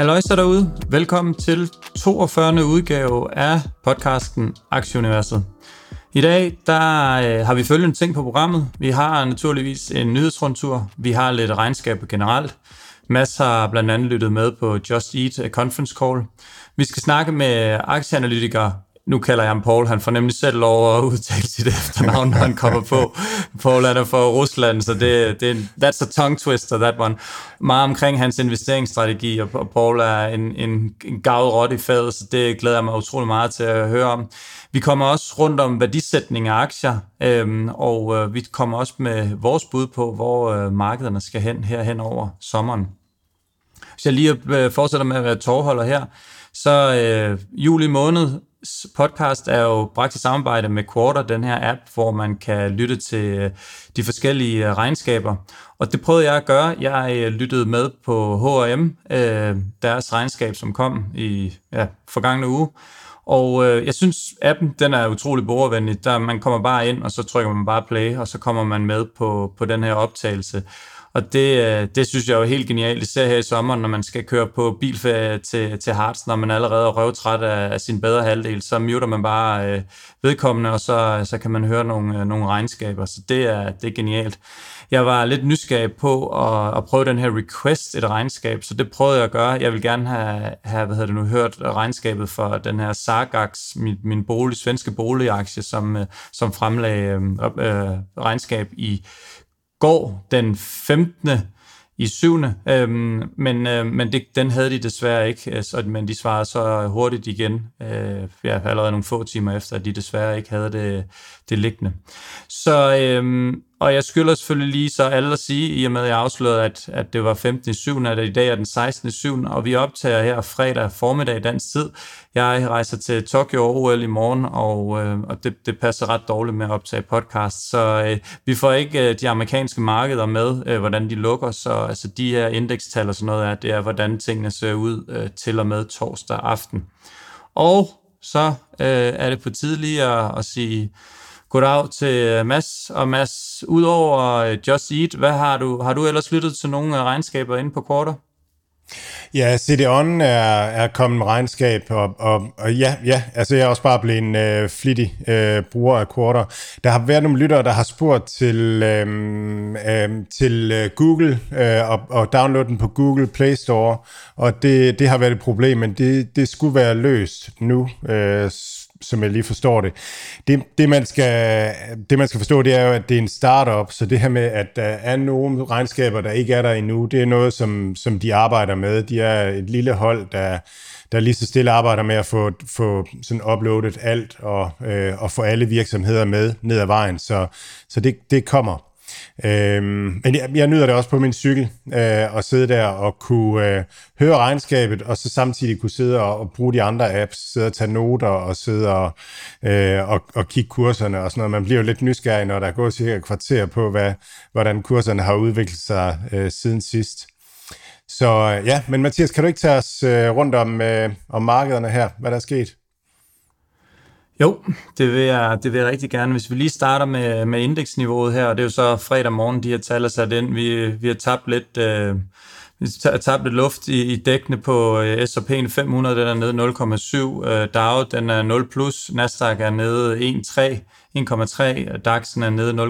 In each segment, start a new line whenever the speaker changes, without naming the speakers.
Hej så derude. Velkommen til 42. udgave af podcasten Aktieuniverset. I dag der øh, har vi følgende ting på programmet. Vi har naturligvis en nyhedsrundtur. Vi har lidt regnskab generelt. Mads har blandt andet lyttet med på Just Eat øh, Conference Call. Vi skal snakke med aktieanalytiker nu kalder jeg ham Paul, han får nemlig selv lov at udtale sit efternavn, når han kommer på. Paul er der fra Rusland, så det, det, that's a tongue twister, that one. Meget omkring hans investeringsstrategi, og Paul er en, en, en gavet rot i fadet, så det glæder jeg mig utrolig meget til at høre om. Vi kommer også rundt om værdisætning af aktier, øhm, og øh, vi kommer også med vores bud på, hvor øh, markederne skal hen her hen over sommeren. Hvis jeg lige øh, fortsætter med at være tårholder her, så øh, juli måned podcast er jo bragt i samarbejde med Quarter, den her app, hvor man kan lytte til øh, de forskellige øh, regnskaber. Og det prøvede jeg at gøre. Jeg øh, lyttede med på H&M, deres regnskab, som kom i ja, forgangne uge. Og øh, jeg synes, appen den er utrolig brugervenlig. Der, man kommer bare ind, og så trykker man bare play, og så kommer man med på, på den her optagelse. Og det, øh, det synes jeg er jo helt genialt, især her i sommeren, når man skal køre på bilferie til, til Harts, når man allerede er røvtræt af, af sin bedre halvdel, så muter man bare øh, vedkommende, og så, så kan man høre nogle, øh, nogle regnskaber. Så det er, det er genialt. Jeg var lidt nysgerrig på at, at prøve den her request et regnskab, så det prøvede jeg at gøre. Jeg vil gerne have, have hvad hedder det nu, hørt regnskabet for den her Sargax, min, min bolig, svenske boligaktie, som, øh, som fremlagde øh, regnskab i går den 15 i 7. øhm, men, øh, men det, den havde de desværre ikke, øh, så, men de svarede så hurtigt igen, øh, ja, allerede nogle få timer efter, at de desværre ikke havde det, det liggende. Så, øhm, og jeg skylder selvfølgelig lige så alle at sige, i og med at jeg afslørede, at, at det var 15. 7. at i dag er den 16. 7. og vi optager her fredag formiddag dansk tid. Jeg rejser til Tokyo OL i morgen, og, øh, og det, det passer ret dårligt med at optage podcast, så øh, vi får ikke øh, de amerikanske markeder med, øh, hvordan de lukker, så altså, de her indekstal og sådan noget er, det er, hvordan tingene ser ud øh, til og med torsdag aften. Og så øh, er det på tidligere at, at sige Goddag til øh, Mads. Og Mads, udover øh, Just Eat, hvad har du, har du ellers lyttet til nogle regnskaber inde på Quarter?
Ja, CD-ON er, er kommet med regnskab, og, og, og ja, ja, altså jeg er også bare blevet en øh, flittig øh, bruger af Quarter. Der har været nogle lyttere, der har spurgt til, øh, øh, til øh, Google øh, og, og downloade den på Google Play Store, og det, det har været et problem, men det, det skulle være løst nu, øh, som jeg lige forstår det. Det, det, man skal, det, man skal forstå, det er jo, at det er en startup, så det her med, at der er nogle regnskaber, der ikke er der endnu, det er noget, som, som de arbejder med. De er et lille hold, der, der lige så stille arbejder med at få, få sådan uploadet alt og, øh, og få alle virksomheder med ned ad vejen. Så, så det, det kommer. Øhm, men jeg, jeg nyder det også på min cykel øh, at sidde der og kunne øh, høre regnskabet, og så samtidig kunne sidde og, og bruge de andre apps, sidde og tage noter og sidde og, øh, og, og kigge kurserne og sådan noget. Man bliver jo lidt nysgerrig, når der er gået cirka et kvarter på, hvad, hvordan kurserne har udviklet sig øh, siden sidst. Så øh, ja, men Mathias, kan du ikke tage os øh, rundt om, øh, om markederne her, hvad der er sket?
Jo, det vil, jeg, det vil jeg rigtig gerne. Hvis vi lige starter med, med indeksniveauet her, og det er jo så fredag morgen, de her tal er sat ind. Vi, vi har tabt lidt, øh, vi har tabt lidt luft i, i dækkene på øh, S&P 500, den er nede 0,7. Øh, Dow, den er 0 plus. Nasdaq er nede 1,3. 1,3. DAX'en er nede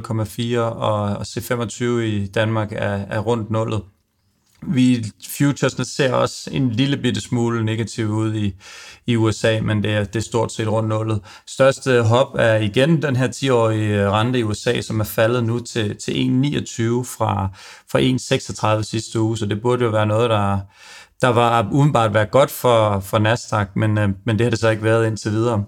0,4, og, og C25 i Danmark er, er rundt nullet. Vi futuresne ser også en lille bitte smule negativ ud i, i USA, men det er, det er stort set rundt nullet. Største hop er igen den her 10-årige rente i USA, som er faldet nu til, til 1,29 fra, fra 1,36 sidste uge, så det burde jo være noget, der, der var udenbart være godt for, for Nasdaq, men, øh, men det har det så ikke været indtil videre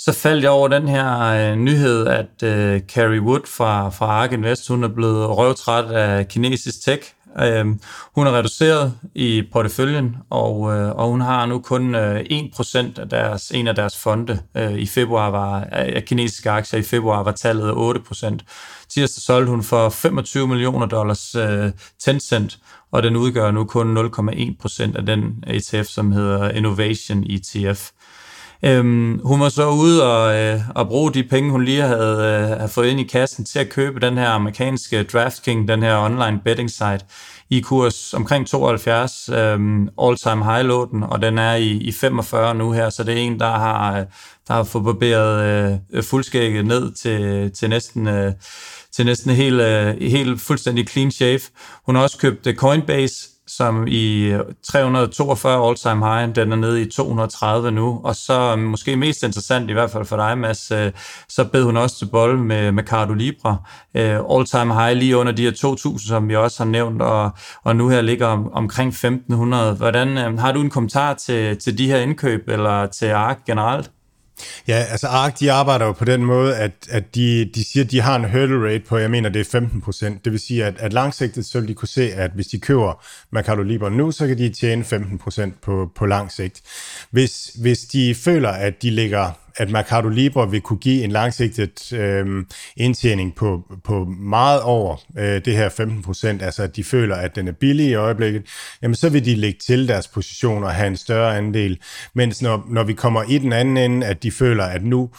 så faldt jeg over den her øh, nyhed, at øh, Carrie Wood fra, fra ARK Invest, hun er blevet røvtræt af kinesisk tech, Øh, hun er reduceret i porteføljen, og, øh, og hun har nu kun øh, 1% af deres, en af deres fonde. Øh, I februar var, af kinesiske aktier i februar var tallet 8%. Tirsdag solgte hun for 25 millioner dollars øh, Tencent, og den udgør nu kun 0,1% af den ETF, som hedder Innovation ETF. Øhm, hun var så ude og, øh, og bruge de penge, hun lige havde, øh, havde fået ind i kassen til at købe den her amerikanske DraftKings, den her online betting site, i kurs omkring 72 øhm, all-time high lå den, og den er i, i 45 nu her, så det er en, der har, øh, der har fået barberet øh, fuldskægget ned til, til næsten... Øh, til næsten helt, øh, helt fuldstændig clean shave. Hun har også købt øh, Coinbase, som i øh, 342 all-time high, den er nede i 230 nu, og så øh, måske mest interessant, i hvert fald for dig, Mads, øh, så bed hun også til bold med, med Cardo Libre, all-time high lige under de her 2.000, som vi også har nævnt, og, og nu her ligger om, omkring 1.500. Hvordan, har du en kommentar til, til de her indkøb, eller til ARK generelt?
Ja, altså ARK, de arbejder jo på den måde, at, at de, de siger, at de har en hurdle rate på, jeg mener, det er 15 procent. Det vil sige, at, at langsigtet, så vil de kunne se, at hvis de køber Mercado Libre nu, så kan de tjene 15 procent på, på lang sigt. Hvis, hvis de føler, at de ligger at Mercado Libre vil kunne give en langsigtet øh, indtjening på, på meget over øh, det her 15 procent, altså at de føler, at den er billig i øjeblikket, jamen så vil de lægge til deres position og have en større andel. Mens når, når vi kommer i den anden ende, at de føler, at nu,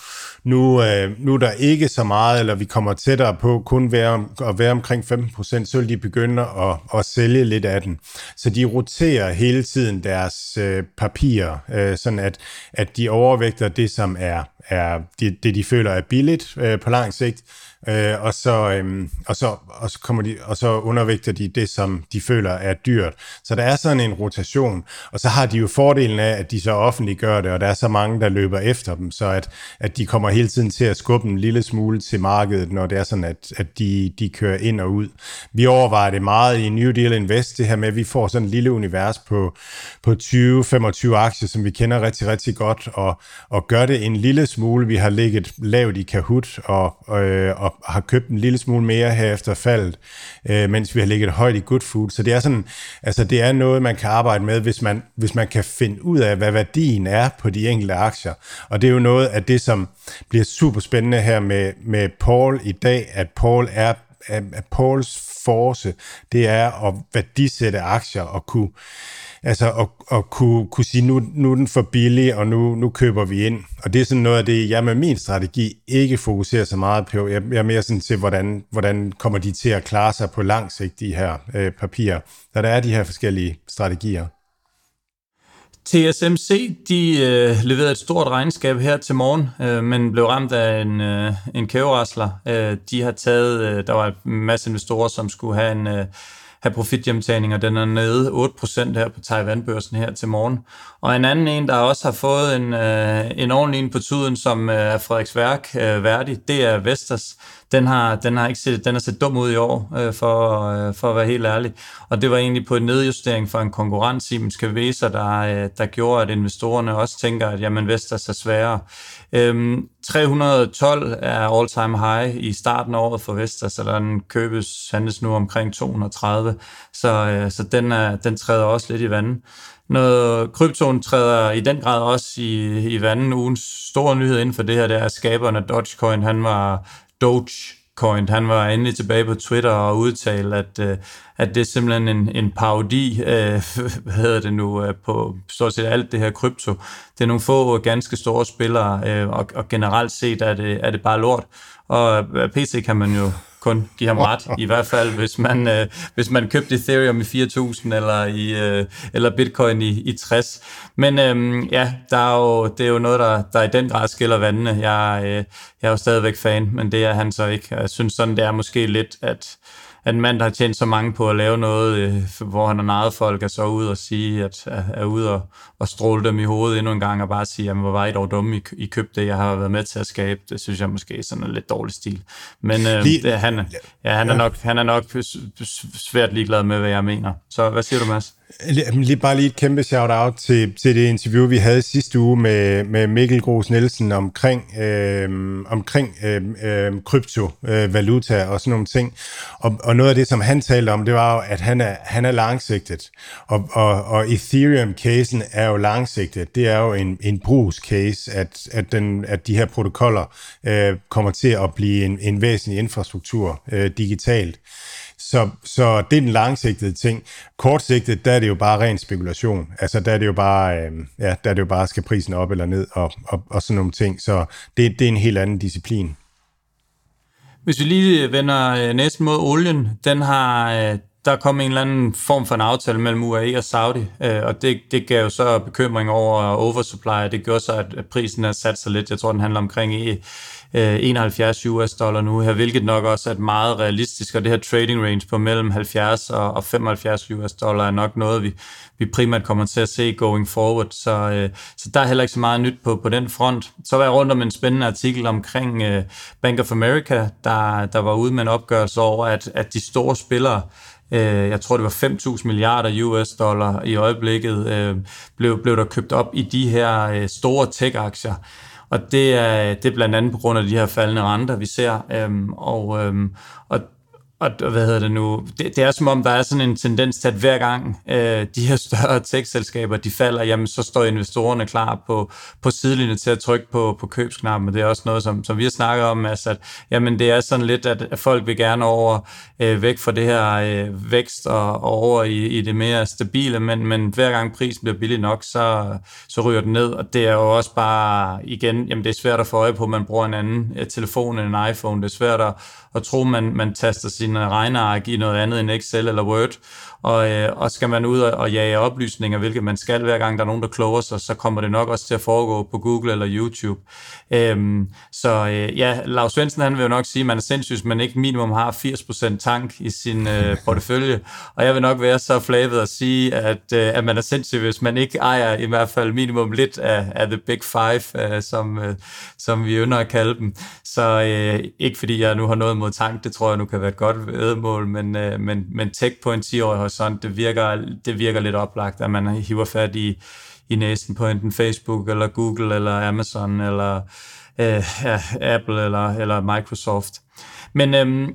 nu, øh, nu er der ikke så meget, eller vi kommer tættere på kun være, at være omkring 15 procent, så vil de begynde at, at sælge lidt af den. Så de roterer hele tiden deres øh, papirer, øh, sådan at, at de overvægter det, som er, er det, det, de føler er billigt øh, på lang sigt, øh, og, så, øh, og, så, og, så kommer de, og så undervægter de det, som de føler er dyrt. Så der er sådan en rotation, og så har de jo fordelen af, at de så offentliggør det, og der er så mange, der løber efter dem, så at, at de kommer hele tiden til at skubbe en lille smule til markedet, når det er sådan, at, at de, de kører ind og ud. Vi overvejer det meget i New Deal Invest, det her med, at vi får sådan et lille univers på, på 20-25 aktier, som vi kender rigtig, rigtig godt, og, og gør det en lille smule. Vi har ligget lavt i Kahoot, og, øh, og og har købt en lille smule mere her efter faldet, øh, mens vi har ligget højt i good food. Så det er sådan, altså det er noget, man kan arbejde med, hvis man, hvis man kan finde ud af, hvad værdien er på de enkelte aktier. Og det er jo noget af det, som bliver super spændende her med, med Paul i dag, at Paul er at Pauls force, det er at værdisætte aktier og kunne Altså at, at kunne, kunne sige, nu, nu er den for billig, og nu, nu køber vi ind. Og det er sådan noget af det, jeg med min strategi ikke fokuserer så meget på. Jeg, jeg er mere sådan til, hvordan, hvordan kommer de til at klare sig på lang sigt, de her øh, papirer. Så der er de her forskellige strategier.
TSMC de øh, leverede et stort regnskab her til morgen, øh, men blev ramt af en, øh, en kæverasler. Øh, de har taget, øh, der var en masse investorer, som skulle have en, øh, have profithjemtagning, og den er nede 8% her på Taiwan-børsen her til morgen. Og en anden en, der også har fået en, øh, en ordentlig en på tuden, som øh, er Frederiksværk øh, værdig, det er Vestas. Den har, den har, ikke set, den har set dum ud i år, øh, for, øh, for at være helt ærlig. Og det var egentlig på en nedjustering for en konkurrent, Siemens Kavesa, der, øh, der gjorde, at investorerne også tænker, at jamen, Vestas er sværere. Øhm, 312 er all-time high i starten af året for Vestas, så den købes, handles nu omkring 230, så, øh, så den, er, den træder også lidt i vandet. Noget, kryptoen træder i den grad også i, i vandet. Ugens store nyhed inden for det her, det er, at skaberen af Dogecoin, han var Doge, Bitcoin, han var endelig tilbage på Twitter og udtalte, at, øh, at det er simpelthen en, en parodi, øh, hvad hedder det nu, øh, på stort set alt det her krypto. Det er nogle få ganske store spillere, øh, og, og generelt set er det, er det bare lort. Og øh, PC kan man jo kun give ham ret, i hvert fald hvis man, øh, hvis man købte Ethereum i 4.000 eller, i, øh, eller Bitcoin i, i 60. Men øhm, ja, der er jo, det er jo noget, der, der i den grad skiller vandene. Jeg, øh, jeg er jo stadigvæk fan, men det er han så ikke. Jeg synes sådan, det er måske lidt, at at en mand, der har tjent så mange på at lave noget, øh, hvor han har naret folk, er så ude og sige, at er ude og, og stråle dem i hovedet endnu en gang, og bare sige, at hvor var I dog dumme, I, I købte det, jeg har været med til at skabe. Det synes jeg måske sådan en lidt dårlig stil. Men øh, Lige, det, han, ja, han, er nok, han er nok svært ligeglad med, hvad jeg mener. Så hvad siger du, Mads?
Lige, bare lige et kæmpe shout-out til, til det interview, vi havde sidste uge med, med Mikkel Gros Nielsen omkring, øhm, øhm, øhm, øh, omkring øh, øh, kryptovaluta og sådan nogle ting. Og, og noget af det, som han talte om, det var jo, at han er, han er langsigtet. Og, og, og Ethereum-casen er jo langsigtet. Det er jo en, en brugscase, at, at, den, at de her protokoller øh, kommer til at blive en, en væsentlig infrastruktur øh, digitalt. Så, så det er den langsigtede ting. Kortsigtet, der er det jo bare ren spekulation. Altså, der er det jo bare, øh, ja, der er det jo bare, skal prisen op eller ned og, og, og sådan nogle ting. Så det, det er en helt anden disciplin.
Hvis vi lige vender øh, næsten mod olien, den har, øh, der kom en eller anden form for en aftale mellem UAE og Saudi, øh, og det, det gav jo så bekymring over oversupply, det gjorde så, at prisen er sat sig lidt. Jeg tror, den handler omkring i 71 US dollar nu her, hvilket nok også er meget realistisk, og det her trading range på mellem 70 og 75 US dollar er nok noget, vi, vi primært kommer til at se going forward, så, øh, så der er heller ikke så meget nyt på, på den front. Så var jeg rundt om en spændende artikel omkring øh, Bank of America, der, der var ude med en opgørelse over, at, at de store spillere, øh, jeg tror det var 5.000 milliarder US dollar i øjeblikket, øh, blev, blev der købt op i de her øh, store tech-aktier. Og det er, det er blandt andet på grund af de her faldende renter, vi ser. Øhm, og, øhm, og og hvad hedder det nu, det, det er som om, der er sådan en tendens til, at hver gang øh, de her større tech-selskaber, de falder, jamen så står investorerne klar på, på sidelinjen til at trykke på, på købsknappen, det er også noget, som, som vi har snakket om, altså, at jamen, det er sådan lidt, at, at folk vil gerne over øh, væk fra det her øh, vækst og, og over i, i det mere stabile, men, men hver gang prisen bliver billig nok, så, så ryger den ned, og det er jo også bare, igen, jamen det er svært at få øje på, at man bruger en anden øh, telefon end en iPhone, det er svært at, at tro, man, man taster sine regneark i noget andet end Excel eller Word, og, øh, og skal man ud og, og jage oplysninger, hvilket man skal hver gang der er nogen, der kloger sig, så kommer det nok også til at foregå på Google eller YouTube. Øhm, så øh, ja, Lars Svendsen han vil jo nok sige, at man er sindssyg, man ikke minimum har 80% tank i sin øh, portefølje, og jeg vil nok være så flavet at sige, at, øh, at man er sindssyg, hvis man ikke ejer i hvert fald minimum lidt af, af the big five, øh, som, øh, som vi ynder at kalde dem. Så øh, ikke fordi jeg nu har noget mod tank, det tror jeg nu kan være et godt vedmål, men, øh, men, men tech på en 10-årig sådan, det virker, det virker lidt oplagt, at man hiver fat i, i næsten på enten Facebook, eller Google, eller Amazon, eller øh, ja, Apple, eller, eller Microsoft. Men øhm,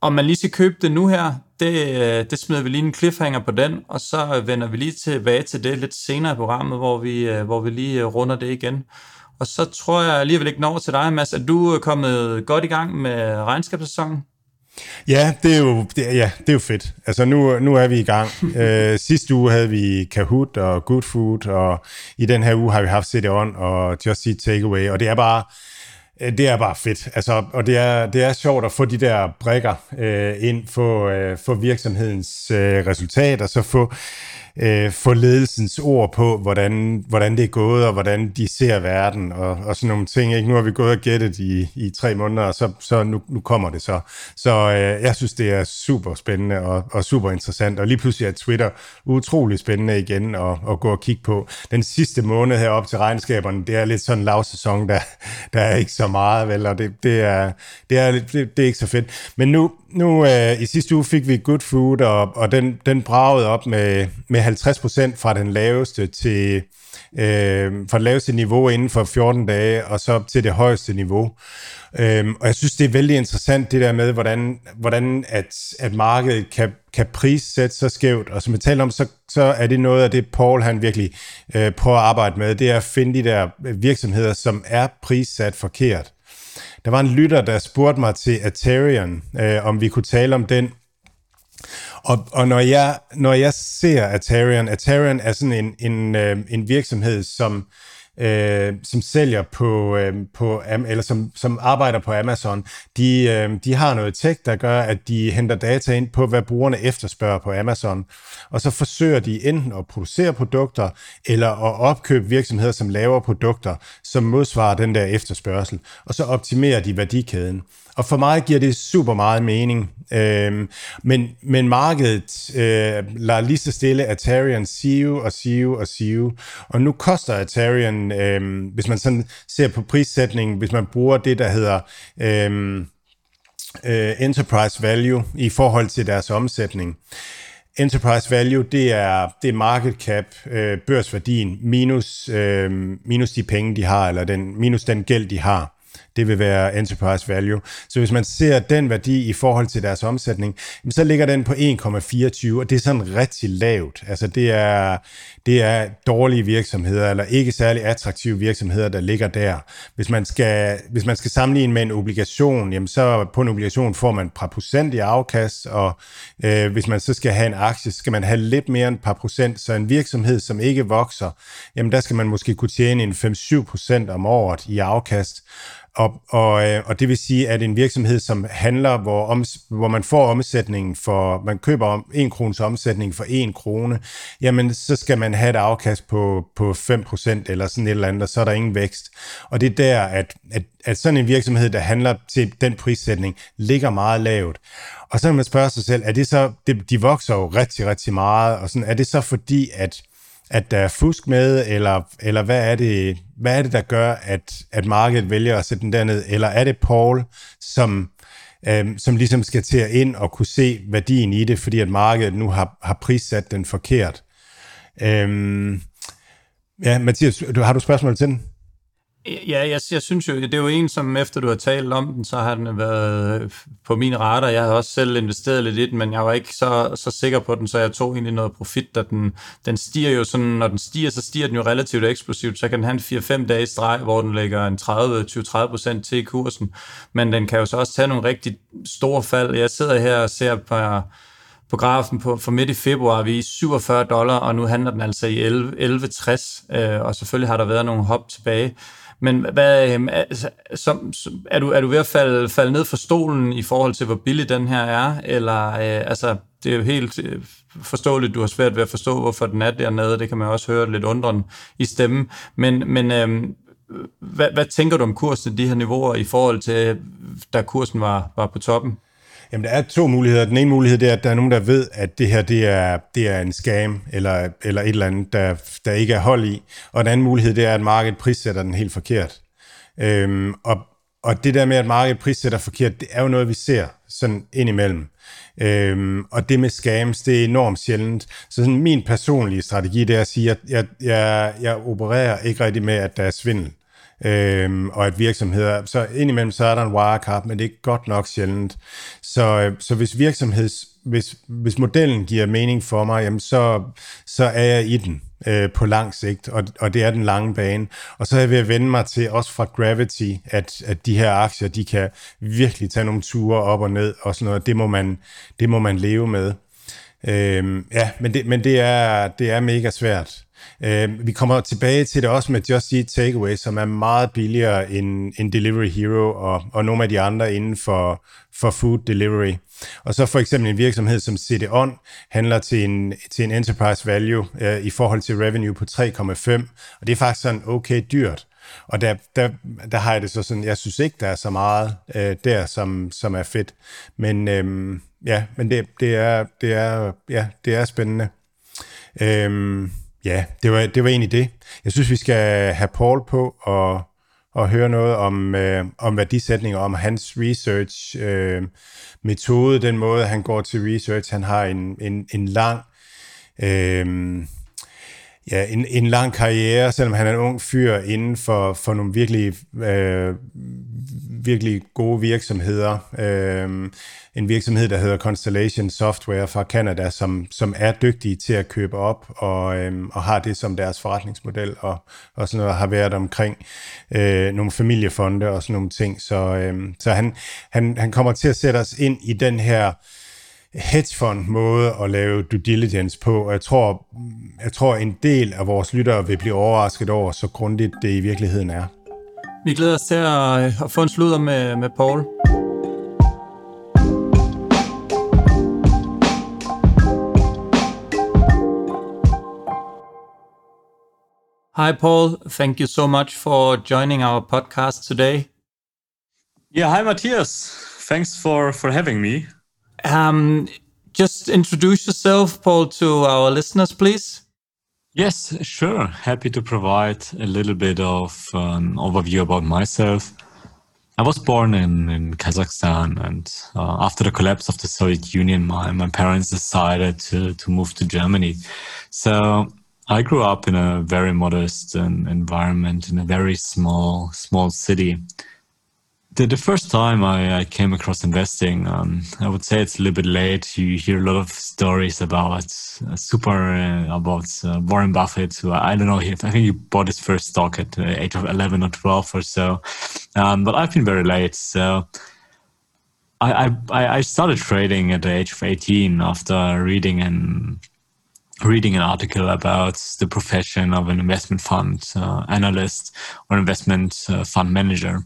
om man lige skal købe det nu her, det, øh, det smider vi lige en cliffhanger på den, og så vender vi lige tilbage til det lidt senere i programmet, hvor vi, øh, hvor vi lige øh, runder det igen. Og så tror jeg alligevel ikke når til dig, Mads, at du er kommet godt i gang med regnskabssæsonen.
Ja, det er jo, det, ja, det er jo fedt. Altså nu, nu er vi i gang. øh, sidste uge havde vi Kahoot og Good Food, og i den her uge har vi haft City On og Just Eat Takeaway, og det er bare, øh, det er bare fedt. Altså, og det er, det er sjovt at få de der brækker øh, ind, få, øh, få virksomhedens øh, resultat, og så få øh, få ledelsens ord på, hvordan, hvordan det er gået, og hvordan de ser verden, og, og sådan nogle ting. Ikke? Nu har vi gået og gættet i, i tre måneder, og så, så nu, nu kommer det så. Så øh, jeg synes, det er super spændende og, og super interessant, og lige pludselig er Twitter utrolig spændende igen at, at gå og kigge på. Den sidste måned herop til regnskaberne, det er lidt sådan en lavsæson, der, der er ikke så meget, vel, og det, det, er, det, er, det, det er ikke så fedt. Men nu, nu øh, i sidste uge fik vi Good Food, og, og den, den bragede op med, med 50% fra den laveste til øh, fra det laveste niveau inden for 14 dage, og så til det højeste niveau. Øh, og jeg synes, det er vældig interessant, det der med, hvordan, hvordan at, at markedet kan, kan prissætte så skævt. Og som jeg talte om, så, så er det noget af det, Paul han virkelig øh, prøver at arbejde med, det er at finde de der øh, virksomheder, som er prissat forkert. Der var en lytter, der spurgte mig til Ethereum, øh, om vi kunne tale om den. Og, og når, jeg, når jeg ser Atarian, Atarian er sådan en, en, øh, en virksomhed, som øh, som sælger på, øh, på eller som, som arbejder på Amazon, de, øh, de har noget tech, der gør, at de henter data ind på, hvad brugerne efterspørger på Amazon, og så forsøger de enten at producere produkter, eller at opkøbe virksomheder, som laver produkter, som modsvarer den der efterspørgsel, og så optimerer de værdikæden. Og for mig giver det super meget mening. Øhm, men, men markedet øh, lader lige så stille Atarian sive og sive og sive. Og nu koster Atarian, øh, hvis man sådan ser på prissætningen, hvis man bruger det, der hedder øh, øh, enterprise value i forhold til deres omsætning, enterprise value, det er, det er market cap, øh, børsværdien, minus, øh, minus de penge, de har, eller den, minus den gæld, de har det vil være enterprise value. Så hvis man ser den værdi i forhold til deres omsætning, så ligger den på 1,24, og det er sådan rigtig lavt. Altså det er, det er dårlige virksomheder, eller ikke særlig attraktive virksomheder, der ligger der. Hvis man skal, hvis man skal sammenligne med en obligation, jamen så på en obligation får man et par procent i afkast, og øh, hvis man så skal have en aktie, så skal man have lidt mere end et par procent. Så en virksomhed, som ikke vokser, jamen der skal man måske kunne tjene en 5-7 procent om året i afkast. Og, og, øh, og det vil sige, at en virksomhed, som handler, hvor, om, hvor man får omsætningen for, man køber om, en krones omsætning for en krone, jamen så skal man have et afkast på, på 5% eller sådan et eller andet, og så er der ingen vækst. Og det er der, at, at, at sådan en virksomhed, der handler til den prissætning, ligger meget lavt. Og så kan man spørge sig selv, er det så, det, de vokser jo rigtig, rigtig meget, og sådan, er det så fordi, at at der er fusk med, eller, eller hvad, er det, hvad er det, der gør, at, at markedet vælger at sætte den derned? Eller er det Paul, som, øh, som ligesom skal til at ind og kunne se værdien i det, fordi at markedet nu har, har prissat den forkert? Øh, ja, Mathias, har du spørgsmål til den?
Ja, jeg, jeg synes jo, det er jo en, som efter du har talt om den, så har den været øh, på min radar. Jeg har også selv investeret lidt i den, men jeg var ikke så, så sikker på den, så jeg tog egentlig noget profit, da den, den stiger jo sådan, når den stiger, så stiger den jo relativt eksplosivt, så kan den have en 4-5 dage streg, hvor den lægger en 30-20-30% til i kursen, men den kan jo så også tage nogle rigtig store fald. Jeg sidder her og ser på på grafen på, for midt i februar, vi er 47 dollar, og nu handler den altså i 11, 11,60, øh, og selvfølgelig har der været nogle hop tilbage. Men hvad, øhm, altså, som, er, du, er du ved at falde, falde ned fra stolen i forhold til, hvor billig den her er? Eller, øh, altså, det er jo helt øh, forståeligt, du har svært ved at forstå, hvorfor den er dernede. Det kan man også høre lidt undren i stemmen. Men, men øh, hvad, hvad tænker du om kursen, de her niveauer, i forhold til, da kursen var, var på toppen?
Jamen, der er to muligheder. Den ene mulighed det er, at der er nogen, der ved, at det her det er, det er en scam, eller, eller et eller andet, der, der ikke er hold i. Og den anden mulighed det er, at markedet prissætter den helt forkert. Øhm, og, og det der med, at markedet prissætter forkert, det er jo noget, vi ser sådan indimellem. Øhm, og det med scams, det er enormt sjældent. Så sådan min personlige strategi, det er at sige, at jeg, jeg, jeg opererer ikke rigtig med, at der er svindel øhm, og at virksomheder, så indimellem så er der en wirecard, men det er godt nok sjældent. Så, øh, så hvis virksomheds, hvis, hvis modellen giver mening for mig, jamen så, så er jeg i den øh, på lang sigt, og, og det er den lange bane. Og så er jeg ved at vende mig til, også fra Gravity, at, at de her aktier, de kan virkelig tage nogle ture op og ned, og sådan noget. Det må man, det må man leve med. Øhm, ja, men, det, men det, er, det er mega svært. Øh, vi kommer tilbage til det også med Just Eat Takeaway, som er meget billigere end, end Delivery Hero og, og nogle af de andre inden for, for food delivery. Og så for eksempel en virksomhed som CDON handler til en, til en enterprise value øh, i forhold til revenue på 3,5, og det er faktisk sådan okay dyrt. Og der, der, der har jeg det så sådan, jeg synes ikke, der er så meget øh, der, som, som er fedt. Men øh, ja, men det, det, er, det, er, ja, det er spændende. Øh, Ja, det var, det var egentlig det. Jeg synes, vi skal have Paul på og, og høre noget om, øh, om værdisætninger, om hans research øh, metode, den måde, han går til research. Han har en, en, en lang... Øh, ja, en, en lang karriere, selvom han er en ung fyr inden for, for nogle virkelig, øh, virkelig gode virksomheder. Øh, en virksomhed, der hedder Constellation Software fra Canada, som, som er dygtige til at købe op og, øh, og har det som deres forretningsmodel og, og sådan noget, har været omkring øh, nogle familiefonde og sådan nogle ting. Så, øh, så han, han, han kommer til at sætte os ind i den her hedgefond måde at lave due diligence på, og jeg tror, jeg tror en del af vores lyttere vil blive overrasket over, så grundigt det i virkeligheden er.
Vi glæder os til at, at få en sludder med, med Paul. Hi, Paul. Thank you so much for joining our podcast today.
Yeah, hi, Matthias. Thanks for, for having me.
Um, just introduce yourself, Paul, to our listeners, please.
Yes, sure. Happy to provide a little bit of an overview about myself. I was born in, in Kazakhstan, and uh, after the collapse of the Soviet Union, my, my parents decided to, to move to Germany. So I grew up in a very modest um, environment in a very small small city. The, the first time I, I came across investing, um, I would say it's a little bit late. You hear a lot of stories about uh, super uh, about uh, Warren Buffett. Who I don't know. I think he bought his first stock at the age of eleven or twelve or so. Um, but I've been very late, so. I, I, I started trading at the age of 18 after reading an reading an article about the profession of an investment fund uh, analyst or investment uh, fund manager.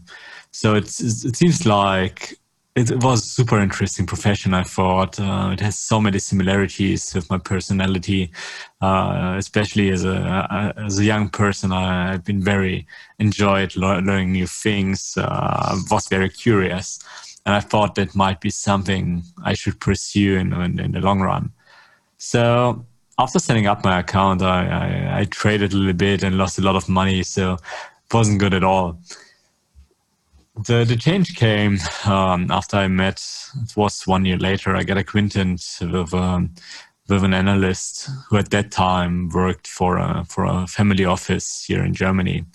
So it's, it seems like it, was a super interesting profession. I thought uh, it has so many similarities with my personality, uh, especially as a as a young person. I, have been very enjoyed learning new things. Uh, was very curious, and I thought that might be something I should pursue in, in, in the long run. So after setting up my account, I, I, I, traded a little bit and lost a lot of money, so it wasn't good at all. The the change came um, after I met. It was one year later. I got acquainted with um, with an analyst who at that time worked for a for a family office here in Germany.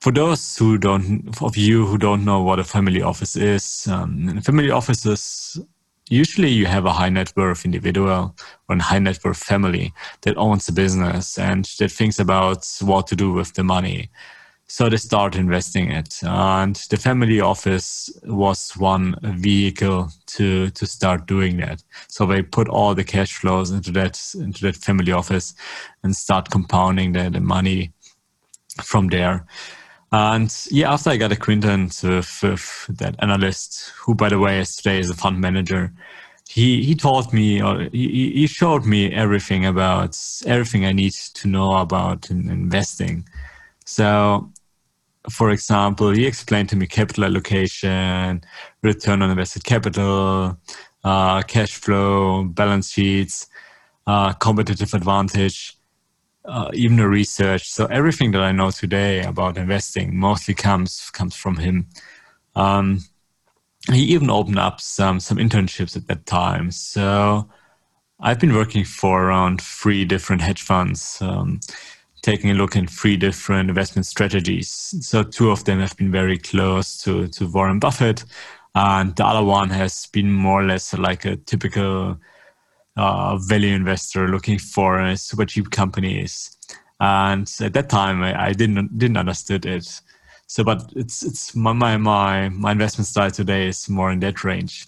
For those who don't of you who don't know what a family office is, um, family offices usually you have a high net worth individual or a high net worth family that owns a business and that thinks about what to do with the money. So they start investing it. And the family office was one vehicle to, to start doing that. So they put all the cash flows into that, into that family office and start compounding the, the money from there. And yeah, after I got acquainted with, with that analyst, who by the way is today is a fund manager, he he taught me or he, he showed me everything about everything I need to know about in investing. So, for example, he explained to me capital allocation, return on invested capital, uh, cash flow, balance sheets, uh, competitive advantage uh, even the research. So everything that I know today about investing mostly comes comes from him. Um, he even opened up some some internships at that time. So I've been working for around three different hedge funds, um, taking a look in three different investment strategies. So two of them have been very close to to Warren Buffett, and the other one has been more or less like a typical uh, value investor looking for uh, super cheap companies. And at that time, I, I didn't didn't understood it. So, but it's it's my, my my my investment style today is more in that range.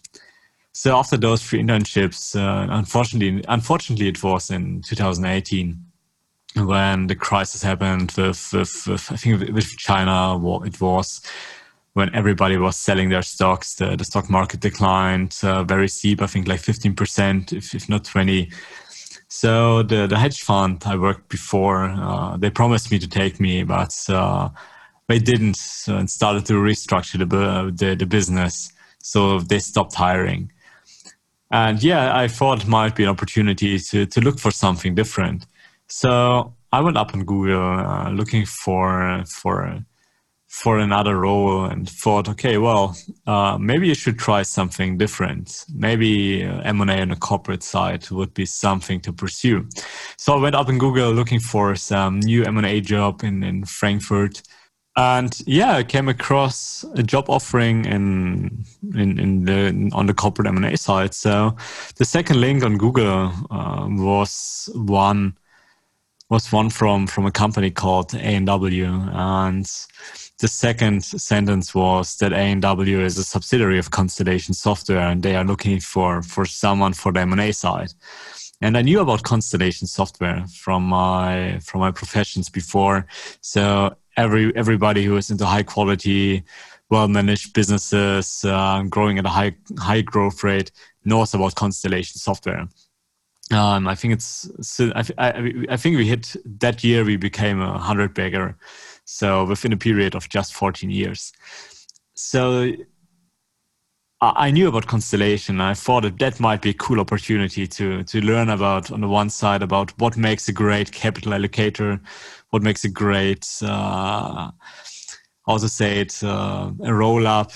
So after those three internships, uh, unfortunately, unfortunately, it was in 2018 when the crisis happened with, with, with I think with China. What it was when everybody was selling their stocks, the, the stock market declined uh, very steep. I think like 15%, if, if not 20. So the, the hedge fund I worked before, uh, they promised me to take me, but uh, they didn't and started to restructure the, the, the business. So they stopped hiring. And yeah, I thought it might be an opportunity to, to look for something different. So I went up on Google uh, looking for for for another role and thought, okay, well, uh, maybe you should try something different. Maybe uh, M&A on the corporate side would be something to pursue. So I went up in Google looking for some new M&A job in, in Frankfurt. And yeah, I came across a job offering in, in, in the, on the corporate M&A side. So the second link on Google uh, was one was one from from a company called A&W and the second sentence was that A&W is a subsidiary of Constellation Software and they are looking for, for someone for the M&A side. And I knew about Constellation Software from my from my professions before. So every everybody who is into high quality, well managed businesses, uh, growing at a high high growth rate, knows about Constellation Software. Um, I think it's I, I, I think we hit that year we became a hundred bagger so within a period of just 14 years. So I knew about Constellation. I thought that that might be a cool opportunity to to learn about on the one side about what makes a great capital allocator, what makes a great uh, to say it, uh, a roll up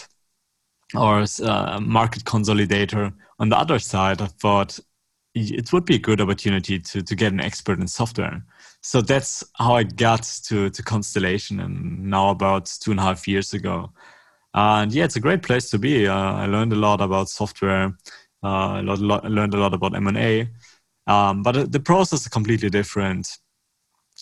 or a market consolidator. On the other side, I thought it would be a good opportunity to, to get an expert in software. So that's how I got to, to Constellation and now about two and a half years ago. And yeah, it's a great place to be. Uh, I learned a lot about software. Uh, a lot, learned a lot about M&A. Um, but the process is completely different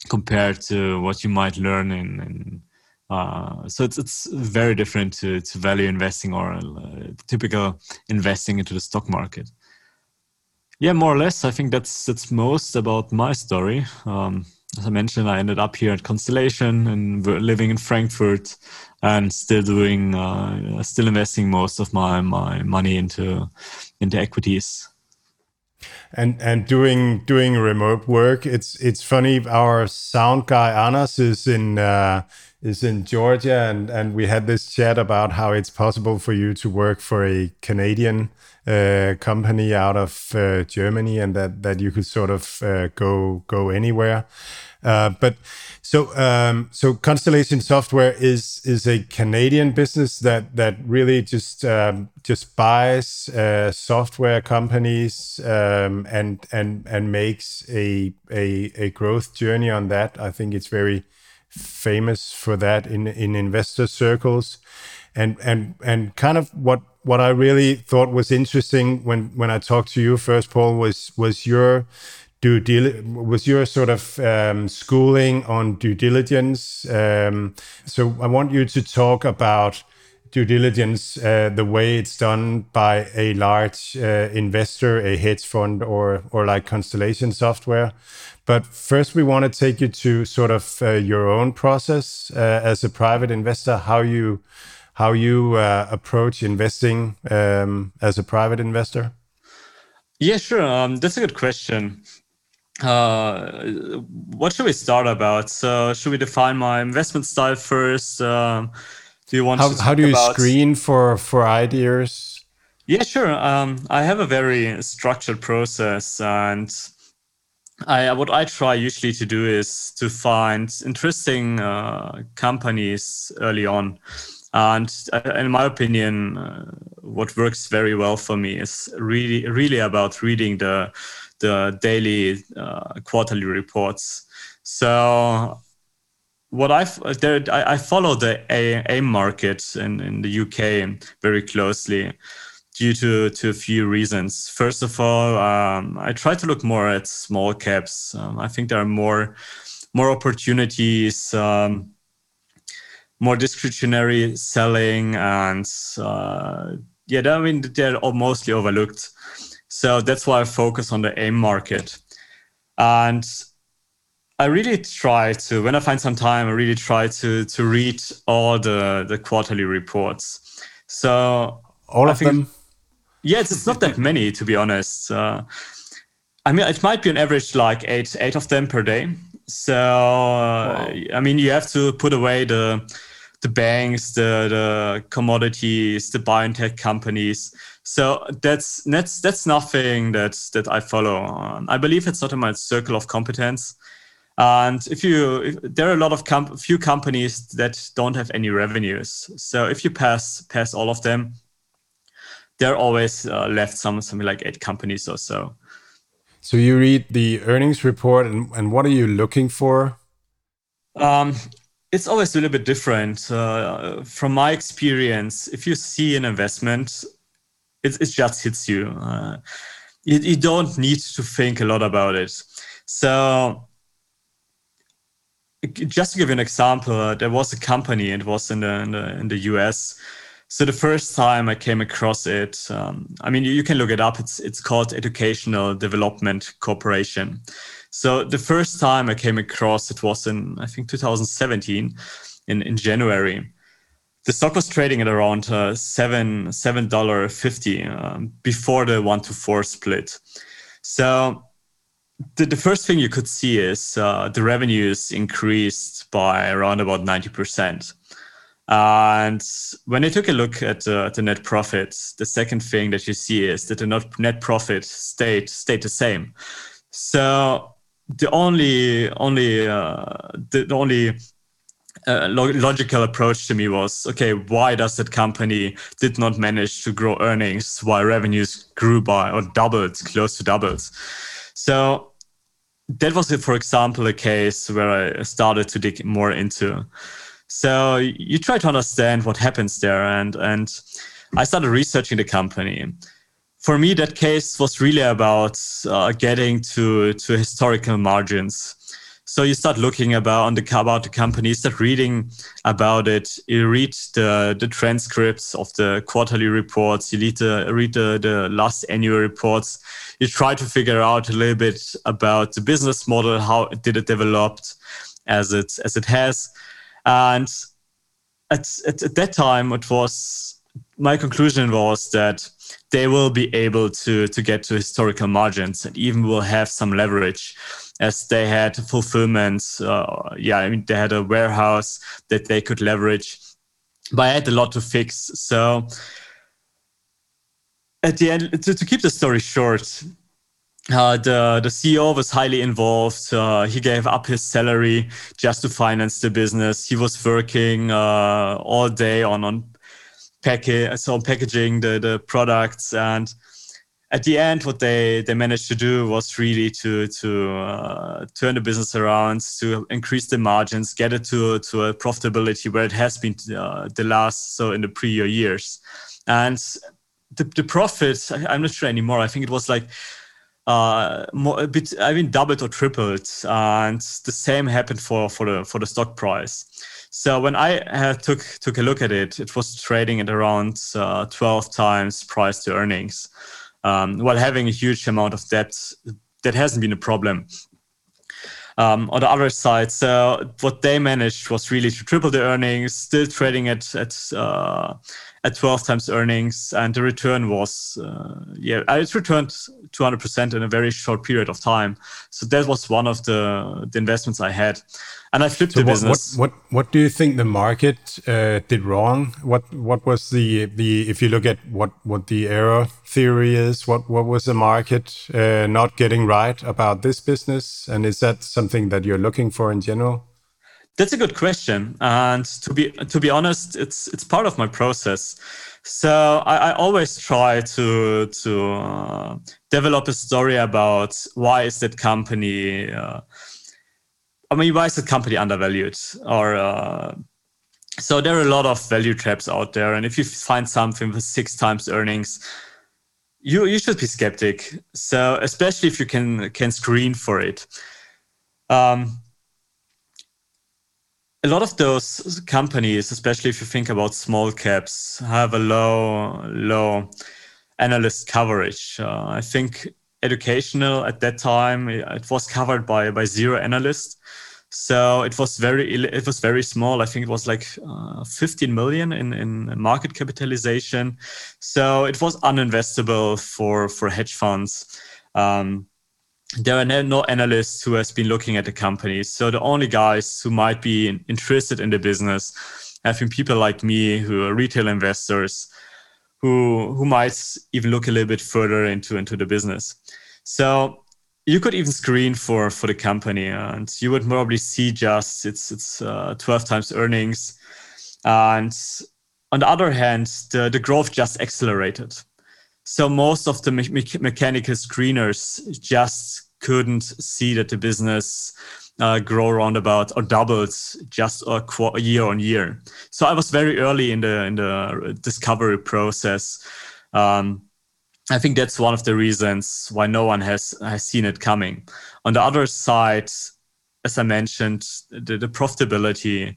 compared to what you might learn in, in uh, so it's it's very different to, to value investing or uh, typical investing into the stock market. Yeah, more or less. I think that's that's most about my story. Um, as I mentioned, I ended up here at Constellation and living in Frankfurt, and still doing, uh, still investing most of my my money into into equities.
And and doing doing remote work. It's it's funny. Our sound guy Anas is in. Uh, is in Georgia, and and we had this chat about how it's possible for you to work for a Canadian uh, company out of uh, Germany, and that that you could sort of uh, go go anywhere. Uh, but so um, so Constellation Software is is a Canadian business that that really just um, just buys uh, software companies um, and and and makes a, a a growth journey on that. I think it's very famous for that in in investor circles, and and and kind of what what I really thought was interesting when when I talked to you first, Paul, was was your due dil- was your sort of um, schooling on due diligence. Um, so I want you to talk about due diligence, uh, the way it's done by a large uh, investor, a hedge fund, or or like Constellation Software. But first, we want to take you to sort of uh, your own process uh, as a private investor, how you how you uh, approach investing um, as a private investor.
Yeah, sure. Um, that's a good question. Uh, what should we start about? So, should we define my investment style first? Um,
do you want how, how do you about... screen for for ideas?
Yeah, sure. Um, I have a very structured process, and I, what I try usually to do is to find interesting uh, companies early on. And uh, in my opinion, uh, what works very well for me is really, really about reading the the daily, uh, quarterly reports. So, what I've there, I, I follow the AIM market in, in the UK very closely due to, to a few reasons. First of all, um, I try to look more at small caps. Um, I think there are more more opportunities, um, more discretionary selling, and uh, yeah, I mean they're mostly overlooked. So that's why I focus on the AIM market, and I really try to when I find some time, I really try to to read all the the quarterly reports. So
all of them
Yes, it's not that many to be honest. Uh, I mean, it might be an average like eight eight of them per day. So uh, I mean, you have to put away the the banks, the the commodities, the biotech companies. So that's that's that's nothing that that I follow. Um, I believe it's not in my circle of competence. And if you, if, there are a lot of com- few companies that don't have any revenues. So if you pass pass all of them, they're always uh, left some something like eight companies or so.
So you read the earnings report, and, and what are you looking for?
Um, it's always a little bit different. Uh, from my experience, if you see an investment, it, it just hits you. Uh, you. You don't need to think a lot about it. So just to give you an example, uh, there was a company, it was in the, in the, in the US, so the first time I came across it, um, I mean, you, you, can look it up. It's it's called Educational Development Corporation. So the first time I came across it was in I think 2017, in in January. The stock was trading at around uh, seven seven dollar fifty um, before the one to four split. So the, the first thing you could see is uh, the revenues increased by around about ninety percent. And when I took a look at uh, the net profit, the second thing that you see is that the net profit stayed stayed the same. So the only only uh, the, the only uh, logical approach to me was okay why does that company did not manage to grow earnings while revenues grew by or doubled close to doubled? So that was for example a case where i started to dig more into. So you try to understand what happens there and and i started researching the company for me that case was really about uh, getting to to historical margins so you start looking about on the about the company, start reading about it. You read the the transcripts of the quarterly reports. You read the read the, the last annual reports. You try to figure out a little bit about the business model. How did it develop as it as it has, and at, at, at that time it was my conclusion was that they will be able to to get to historical margins and even will have some leverage as they had fulfillment. Uh, yeah, I mean, they had a warehouse that they could leverage, but I had a lot to fix. So at the end, to, to keep the story short, uh, the the CEO was highly involved. Uh, he gave up his salary just to finance the business. He was working uh, all day on on package, so packaging the the products and at the end, what they they managed to do was really to to uh, turn the business around, to increase the margins, get it to to a profitability where it has been uh, the last so in the prior years, and the the profit I'm not sure anymore. I think it was like uh, more a bit I mean doubled or tripled, and the same happened for for the for the stock price. So when I uh, took took a look at it, it was trading at around uh, 12 times price to earnings um, while having a huge amount of debt that hasn't been a problem. Um, on the other side, so what they managed was really to triple the earnings, still trading at at uh, at 12 times earnings, and the return was uh, yeah, it returned 200 percent in a very short period of time. So that was one of the the investments I had and I flipped so the
what,
business.
What, what what do you think the market uh, did wrong? What what was the the if you look at what what the error theory is? What what was the market uh, not getting right about this business? And is that something that you're looking for in general?
That's a good question, and to be to be honest, it's it's part of my process. So I, I always try to to uh, develop a story about why is that company uh, I mean, why is the company undervalued? Or uh, so there are a lot of value traps out there, and if you find something with six times earnings, you you should be skeptic. So especially if you can can screen for it. Um, a lot of those companies, especially if you think about small caps, have a low low analyst coverage. Uh, I think educational at that time it was covered by by zero analysts so it was very it was very small. I think it was like uh, 15 million in in market capitalization. So it was uninvestable for for hedge funds. Um, there are no, analysts who has been looking at the company. So the only guys who might be interested in the business have been people like me who are retail investors who who might even look a little bit further into into the business. So you could even screen for for the company and you would probably see just it's it's uh, 12 times earnings and on the other hand the, the growth just accelerated so most of the me- mechanical screeners just couldn't see that the business uh, grow around about or doubled just a, qu- year on year so i was very early in the in the discovery process um, I think that's one of the reasons why no one has has seen it coming. On the other side, as I mentioned, the, the profitability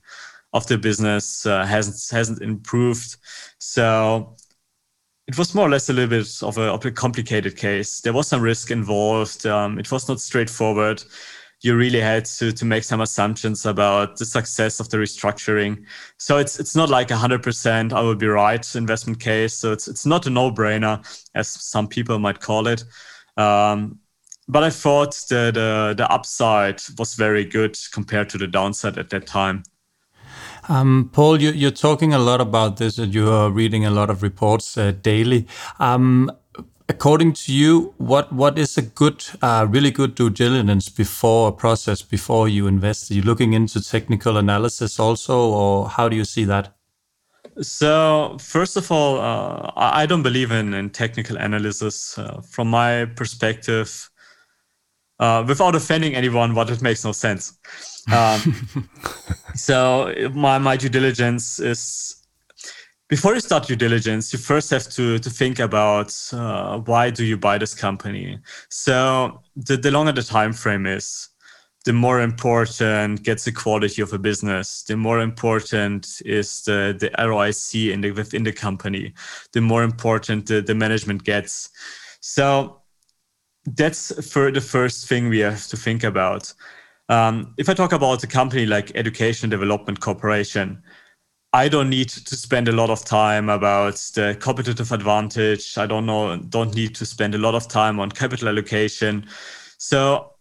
of the business uh, hasn't hasn't improved. So it was more or less a little bit of a, of a complicated case. There was some risk involved. Um, it was not straightforward you really had to, to make some assumptions about the success of the restructuring. So it's it's not like a hundred percent I will be right investment case. So it's it's not a no brainer as some people might call it. Um, but I thought that uh, the upside was very good compared to the downside at that time.
Um, Paul, you, are talking a lot about this, and you are reading a lot of reports uh, daily. Um, according to you, what what is a good, uh, really good due diligence before a process before you invest? Are you looking into technical analysis also, or how do you see that?
So first of all, uh, I don't believe in, in technical analysis. Uh, from my perspective, uh, without offending anyone, but it makes no sense. Um, so my my due diligence is before you start due diligence, you first have to to think about uh, why do you buy this company. So the the longer the time frame is, the more important gets the quality of a business. The more important is the, the ROIC in the, within the company. The more important the, the management gets. So that's for the first thing we have to think about. Um, if I talk about a company like Education Development Corporation, I don't need to spend a lot of time about the competitive advantage. I don't know, don't need to spend a lot of time on capital allocation. So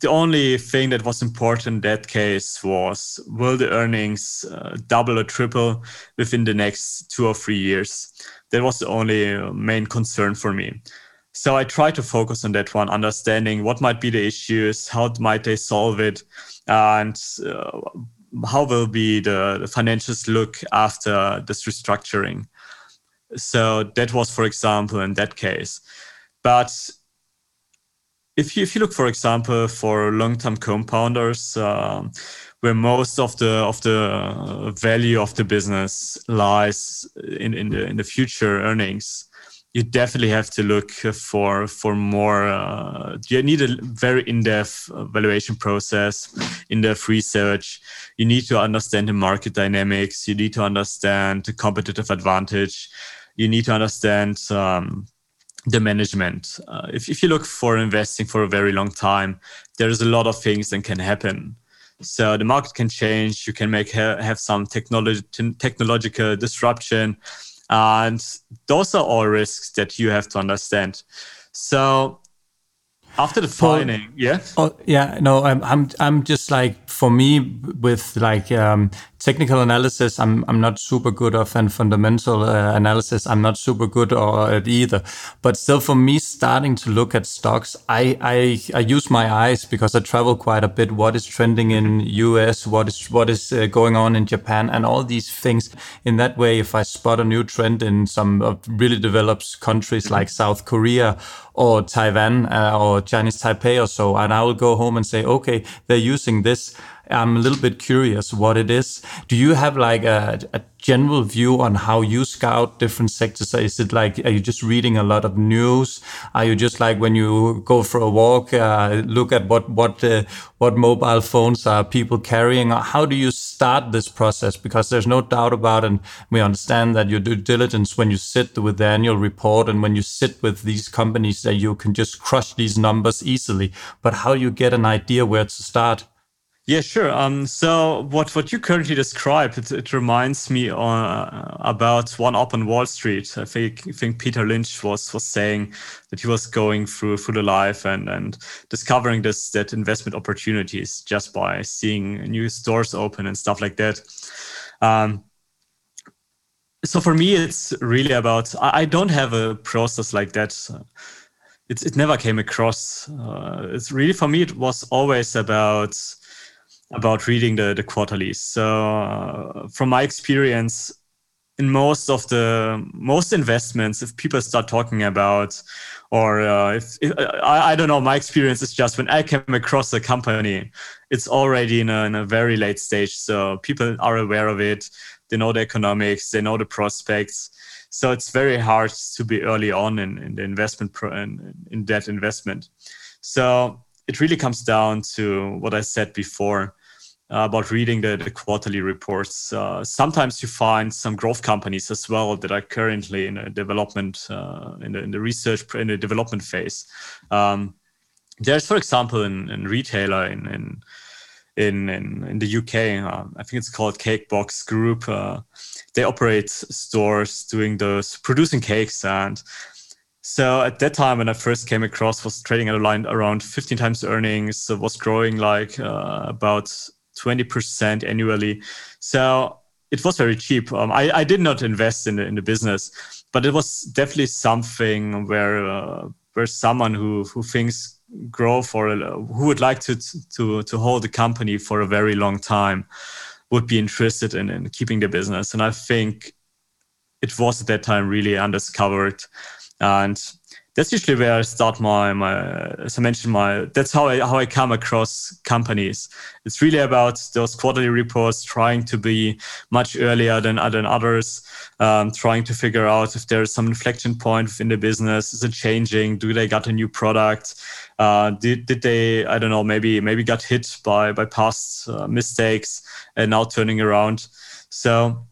the only thing that was important in that case was will the earnings uh, double or triple within the next two or three years? That was the only uh, main concern for me. So I try to focus on that one, understanding what might be the issues, how might they solve it, and uh, how will be the, the financials look after this restructuring. So that was, for example, in that case. But if you if you look, for example, for long-term compounders, uh, where most of the of the value of the business lies in, in the in the future earnings, you definitely have to look for for more. Uh, you need a very in-depth valuation process, in-depth research. You need to understand the market dynamics. You need to understand the competitive advantage. You need to understand. Um, the management. Uh, if, if you look for investing for a very long time, there's a lot of things that can happen. So the market can change. You can make ha- have some technology technological disruption, and those are all risks that you have to understand. So after the finding, yeah.
Oh, yeah. No, I'm, I'm, I'm just like for me with like um, technical analysis, I'm, I'm not super good of, and fundamental uh, analysis, I'm not super good or at either. But still, for me, starting to look at stocks, I, I, I use my eyes because I travel quite a bit. What is trending in US? What is, what is uh, going on in Japan? And all these things. In that way, if I spot a new trend in some really developed countries like South Korea or Taiwan uh, or Chinese Taipei or so, and I will go home and say, okay, they're using this. I'm a little bit curious what it is. Do you have like a, a general view on how you scout different sectors? Is it like, are you just reading a lot of news? Are you just like when you go for a walk, uh, look at what, what, uh, what mobile phones are people carrying? How do you start this process? Because there's no doubt about, and we understand that your due diligence when you sit with the annual report and when you sit with these companies that you can just crush these numbers easily. But how you get an idea where to start?
Yeah, sure. Um, so what, what you currently describe, it, it reminds me uh, about one up on Wall Street. I think, I think Peter Lynch was was saying that he was going through through the life and and discovering this that investment opportunities just by seeing new stores open and stuff like that. Um, so for me, it's really about I, I don't have a process like that. It, it never came across. Uh, it's really for me. It was always about about reading the, the quarterlies. So uh, from my experience, in most of the most investments, if people start talking about, or uh, if, if I, I, don't know, my experience is just when I came across a company, it's already in a, in a very late stage. So people are aware of it. They know the economics. They know the prospects. So it's very hard to be early on in, in the investment pro, in, in that investment. So it really comes down to what I said before uh, about reading the, the quarterly reports. Uh, sometimes you find some growth companies as well that are currently in a development, uh, in, the, in the research, in the development phase. Um, there's, for example, in, in retailer in, in in in, in the UK. Uh, I think it's called Cakebox Group. Uh, they operate stores doing those producing cakes and. So at that time, when I first came across, was trading at a line around 15 times earnings, was growing like uh, about 20% annually. So it was very cheap. Um, I, I, did not invest in the, in the business. but it was definitely something where uh, where someone who who thinks growth or who would like to to to hold the company for a very long time would be interested in, in keeping the business. And I think it was at that time really undiscovered. And that's usually where I start my my as I mentioned my that's how I how I come across companies. It's really about those quarterly reports, trying to be much earlier than than others, um, trying to figure out if there is some inflection point within the business. Is it changing? Do they got a new product? Uh, did did they I don't know maybe maybe got hit by by past uh, mistakes and now turning around. So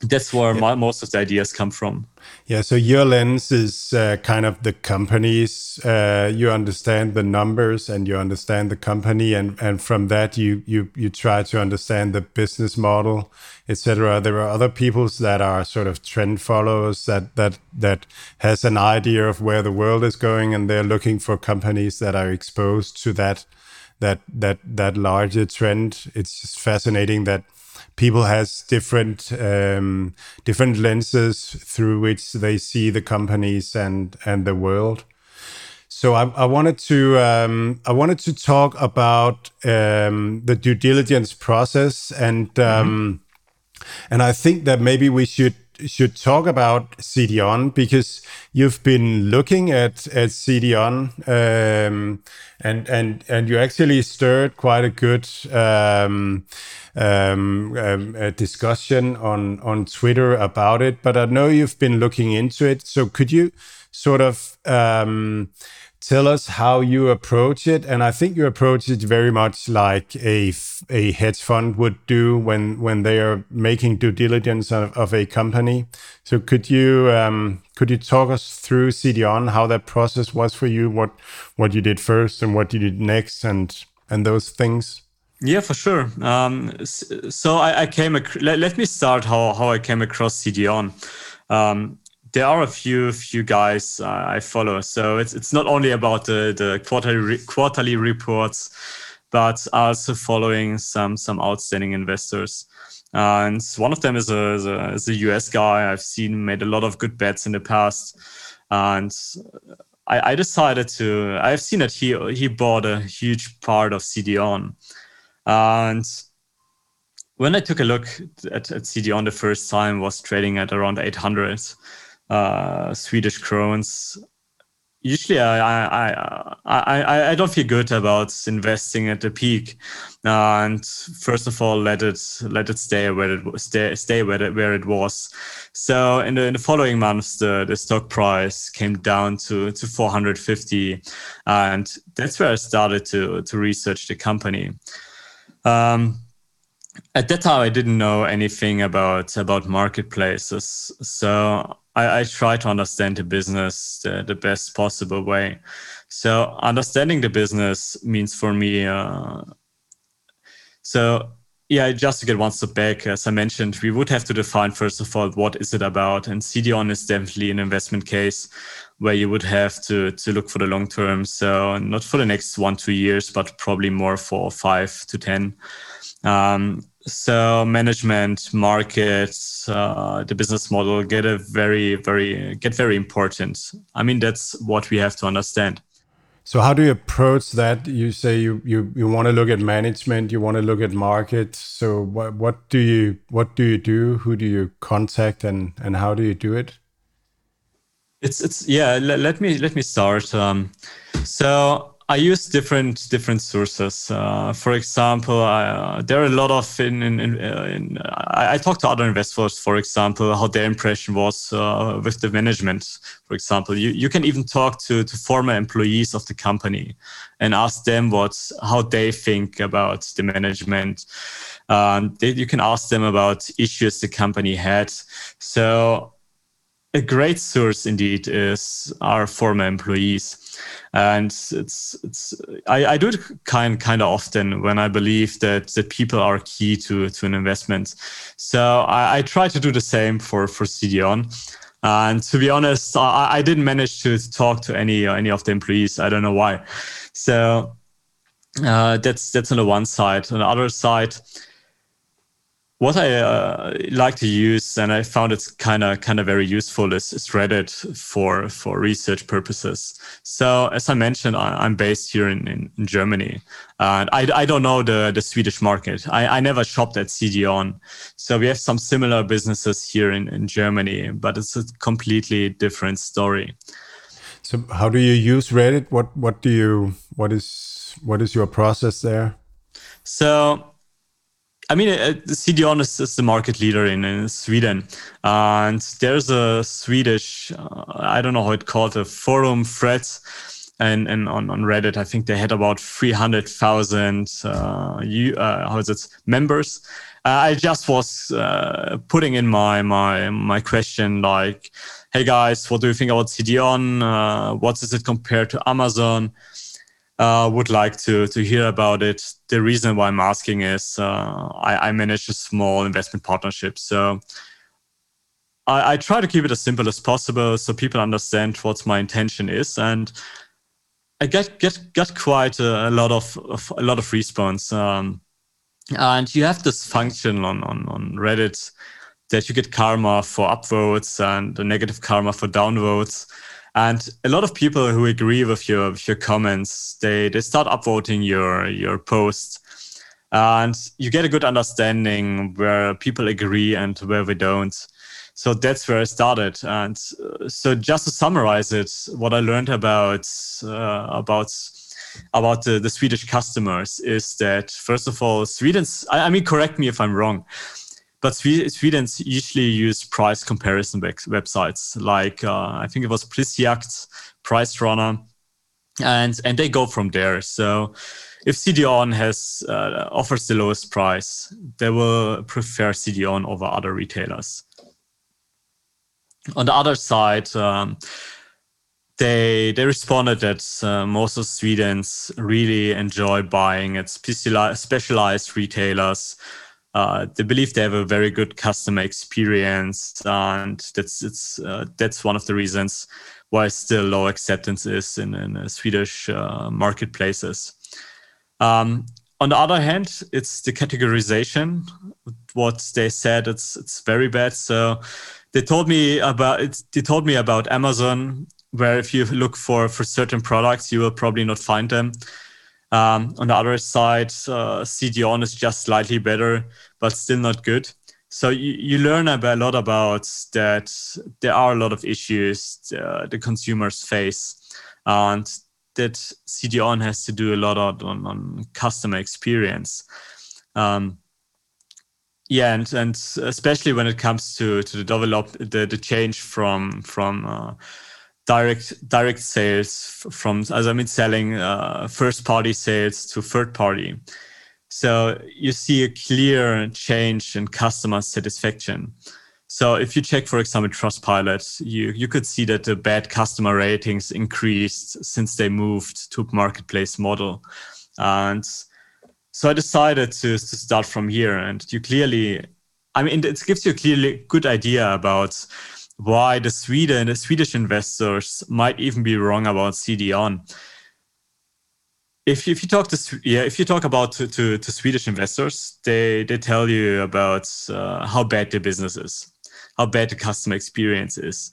that's where yeah. my, most of the ideas come from.
Yeah, so your lens is uh, kind of the companies. Uh, you understand the numbers and you understand the company, and and from that you you you try to understand the business model, etc. There are other peoples that are sort of trend followers that that that has an idea of where the world is going, and they're looking for companies that are exposed to that that that that larger trend. It's just fascinating that people has different um, different lenses through which they see the companies and and the world. So I, I wanted to um, I wanted to talk about um, the due diligence process and mm-hmm. Um, and I think that maybe we should should talk about CDON because you've been looking at at CDON um, and and and you actually stirred quite a good um, um, um, a discussion on on Twitter about it. But I know you've been looking into it, so could you sort of um, tell us how you approach it and i think you approach it very much like a, a hedge fund would do when when they are making due diligence of, of a company so could you um, could you talk us through cdon how that process was for you what what you did first and what you did next and and those things
yeah, for sure. Um, so I, I came. Ac- let, let, me start how, how I came across CDON. Um, there are a few few guys uh, I follow. So it's it's not only about the the quarterly re- quarterly reports, but also following some some outstanding investors. Uh, and one of them is a, is a, is a US guy I've seen made a lot of good bets in the past, and I, I decided to. I've seen that he he bought a huge part of CDON, and when I took a look at, at CDON the first time was trading at around 800 uh, Swedish crowns. Usually, I, I I I don't feel good about investing at the peak, and first of all, let it let it stay where it stay stay where it, where it was. So in the in the following months, the, the stock price came down to to 450, and that's where I started to to research the company. Um, at that time, I didn't know anything about about marketplaces, so I, I try to understand the business the, the, best possible way. So understanding the business means for me. Uh, so yeah, just to get one step back, as I mentioned, we would have to define first of all what is it about, and CDON is definitely an investment case where you would have to to look for the long term. So not for the next one two years, but probably more for five to ten. Um, so management markets uh, the business model get a very very get very important. I mean that's what we have to understand.
So how do you approach that? You say you you, you want to look at management you want to look at market so what what do you what do you do? Who do you contact and and how do you do it?
It's it's yeah let, let me let me start um, so I use different different sources. Uh, for example, uh, there are a lot of in. in, in, uh, in I, I talk to other investors, for example, how their impression was uh, with the management. For example, you, you can even talk to, to former employees of the company and ask them what how they think about the management. Um, they, you can ask them about issues the company had. So a great source indeed is our former employees and it's it's I, I do it kind kind of often when I believe that that people are key to to an investment. So I, I try to do the same for for CDON. And to be honest, I, I didn't manage to talk to any any of the employees. I don't know why. So uh, that's that's on the one side. On the other side, what I uh, like to use, and I found it's kind of kind of very useful, is, is, Reddit for for research purposes. So as I mentioned, I, am based here in, in, in, Germany, and I, I don't know the the Swedish market. I, I never shopped at CDON, so we have some similar businesses here in, in Germany, but it's a completely different story.
So how do you use Reddit? What what do you what is what is your process there?
So I mean, uh, CDON is, is the market leader in, in Sweden. and there's a Swedish, uh, I don't know how it's called, a forum threads. And, and on, on Reddit, I think they had about 300,000 uh, uh, how is it, members. Uh, I just was uh, putting in my, my, my question like, hey guys, what do you think about CDON? What is it compared to Amazon? Uh, would like to to hear about it. The reason why I'm asking is uh, I, I, manage a small investment partnership, so I, I, try to keep it as simple as possible so people understand what my intention is, and I get get get quite a, a lot of, of, a lot of response. Um, and you have this function on on, on Reddit that you get karma for upvotes and negative karma for downvotes. And a lot of people who agree with your with your comments, they they start upvoting your your post, and you get a good understanding where people agree and where we don't. So that's where I started. And uh, so just to summarize it, what I learned about uh, about about the, the Swedish customers is that first of all, Sweden's I, I mean correct me if I'm wrong but Sweden's usually use price comparison websites like uh, I think it was Prisjakt, Price Runner, and and they go from there. So if CDON has uh, offers the lowest price, they will prefer CDON over other retailers. On the other side. Um, they they responded that uh, most of Swedes really enjoy buying at specialized retailers uh, they believe they have a very good customer experience, and that's it's uh, that's one of the reasons why still low acceptance is in, in uh, Swedish uh, marketplaces. Um, on the other hand, it's the categorization. What they said, it's it's very bad. So they told me about it. They told me about Amazon, where if you look for for certain products, you will probably not find them. Um, on the other side, uh, CDON is just slightly better, but still not good. So you, you learn a lot about that there are a lot of issues uh, the consumers face, and that CDON has to do a lot on, on customer experience. Um, yeah, and, and especially when it comes to to the develop the, the change from from uh, direct direct sales from as I mean selling uh, first party sales to third party. So you see a clear change in customer satisfaction. So if you check, for example, Trustpilot, you, you could see that the bad customer ratings increased since they moved to marketplace model. And so I decided to, to start from here. And you clearly, I mean, it gives you a clearly good idea about why the Sweden, the Swedish investors might even be wrong about CDON. If, if you talk to yeah if you talk about to, to, to Swedish investors, they they tell you about uh, how bad their business is, how bad the customer experience is.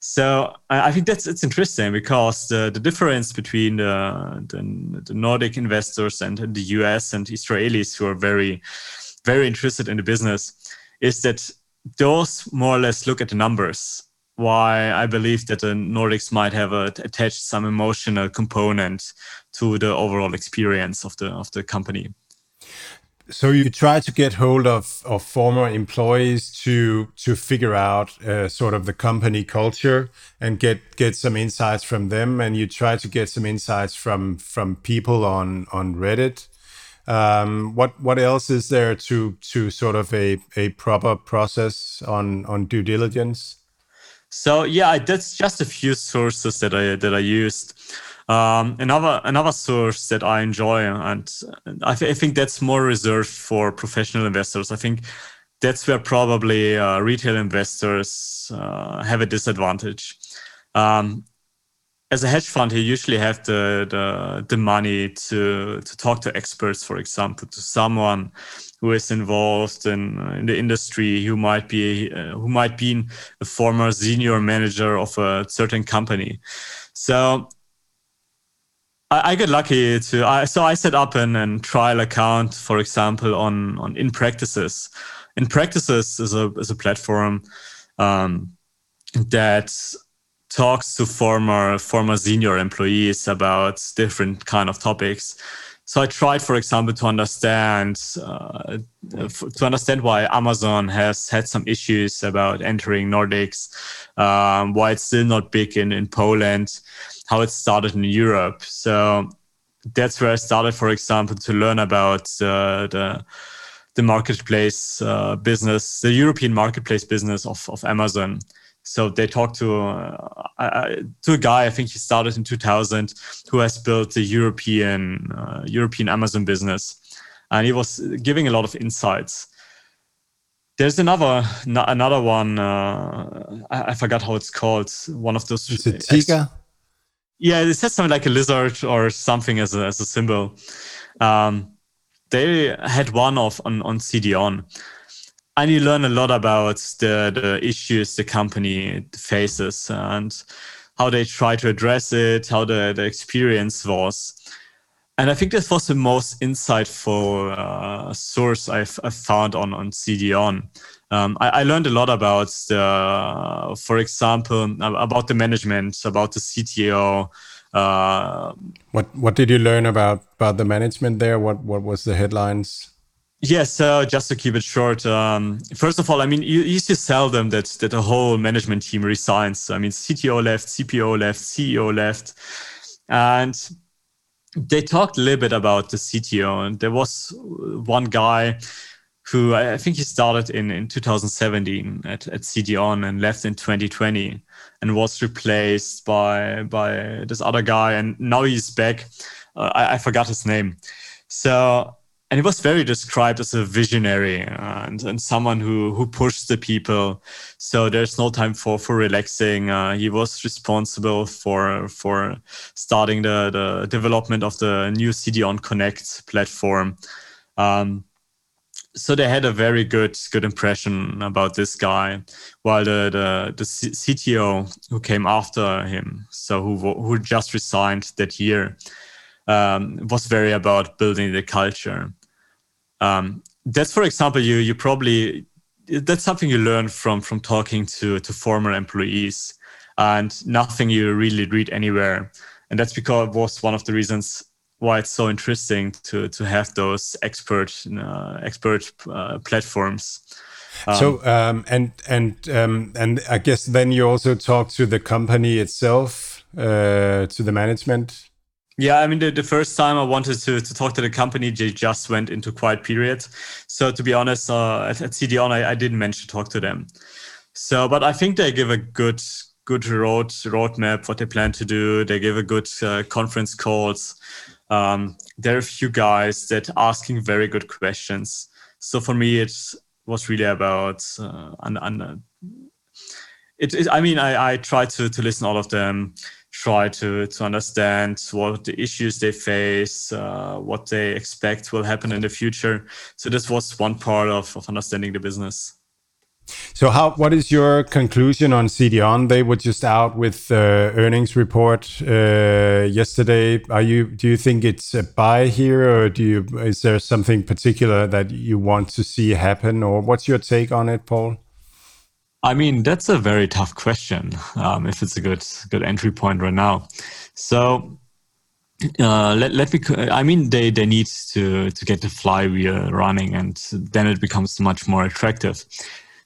So I, think that's it's interesting because the, the difference between the, the, the Nordic investors and the US and Israelis who are very very interested in the business is that those more or less look at the numbers. Why I believe that the Nordics might have a, attached some emotional component to the overall experience of the of the company.
So you try to get hold of, of former employees to to figure out uh, sort of the company culture and get get some insights from them, and you try to get some insights from from people on on Reddit um, what what else is there to to sort of a, a proper process on on due diligence?
So yeah, that's just a few sources that I that I used. Um, another another source that I enjoy, and I, th- I, think that's more reserved for professional investors. I think that's where probably uh, retail investors uh, have a disadvantage. Um, as a hedge fund, you usually have the, the, the money to, to talk to experts, for example, to someone who is involved in, in the industry, who might be uh, who might be a former senior manager of a certain company. So I, I get lucky to. I, so I set up an, an trial account, for example, on on in practices. In practices is a is a platform um, that talks to former former senior employees about different kind of topics. So I tried, for example, to understand uh, to understand why Amazon has had some issues about entering Nordics, um, why it's still not big in in Poland, how it started in Europe. So that's where I started, for example, to learn about uh, the the marketplace uh, business, the European marketplace business of, of Amazon. So they talked to uh, to a guy. I think he started in 2000, who has built the European uh, European Amazon business, and he was giving a lot of insights. There's another another one. Uh, I, I, forgot how it's called. One of those.
Is it Tiga?
yeah, it says something like a lizard or something as a as a symbol. Um, they had one of on on CDON and you learn a lot about the, the issues the company faces and how they try to address it, how the, the experience was. And I think this was the most insightful uh, source I've, I've, found on, on CDON. Um, I, I, learned a lot about the, for example, about the management, about the CTO. Uh,
what what did you learn about about the management there? What what was the headlines?
Yes, so just to keep it short, um, first of all, I mean, you, you see seldom that that a whole management team resigns. I mean, CTO left, CPO left, CEO left, and they talked a little bit about the CTO. And there was one guy who I think he started in, in 2017 at, at CDON and left in 2020 and was replaced by by this other guy. And now he's back. Uh, I, I forgot his name. So and he was very described as a visionary and, and someone who who pushed the people. So there's no time for for relaxing. Uh, he was responsible for for starting the the development of the new CDON Connect platform. Um, so they had a very good good impression about this guy, while the the, the CTO who came after him, so who who just resigned that year, um, was very about building the culture. Um, that's, for example, you you probably that's something you learn from from talking to to former employees, and nothing you really read anywhere. And that's because it was one of the reasons why it's so interesting to to have those expert uh, expert uh, platforms.
Um, so um, and and um, and I guess then you also talk to the company itself, uh, to the management
yeah, I mean, the, the first time I wanted to, to talk to the company, they just went into quiet period. So to be honest, uh, at, at CDON, I, I didn't manage to talk to them. So, but I think they give a good good road roadmap what they plan to do. They give a good uh, conference calls. Um, there are a few guys that asking very good questions. So for me, it was really about uh, and, and it, it, I mean, I, I tried to to listen all of them try to to understand what the issues they face, uh, what they expect will happen in the future. So this was one part of, of understanding the business.
So how what is your conclusion on CDON? They were just out with the earnings report uh, yesterday. Are you do you think it's a buy here, or do you is there something particular that you want to see happen, or what's your take on it, Paul?
I mean, that's a very tough question. Um, if it's a good good entry point right now, so uh, let let me. I mean, they they need to to get the flywheel running, and then it becomes much more attractive.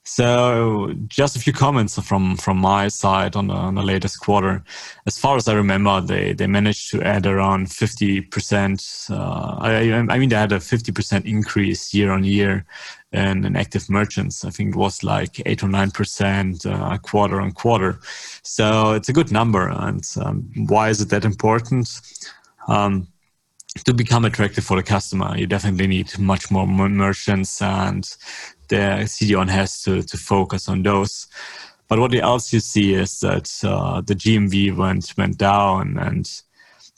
So just a few comments from from my side on the, on the latest quarter. As far as I remember, they they managed to add around fifty percent. Uh, I, I mean, they had a fifty percent increase year on year in, in active merchants. I think it was like eight or nine percent uh, quarter on quarter. So it's a good number. And um, why is it that important? Um, to become attractive for the customer, you definitely need much more merchants and the CDON has to, to focus on those. But what else you see is that uh, the GMV went went down and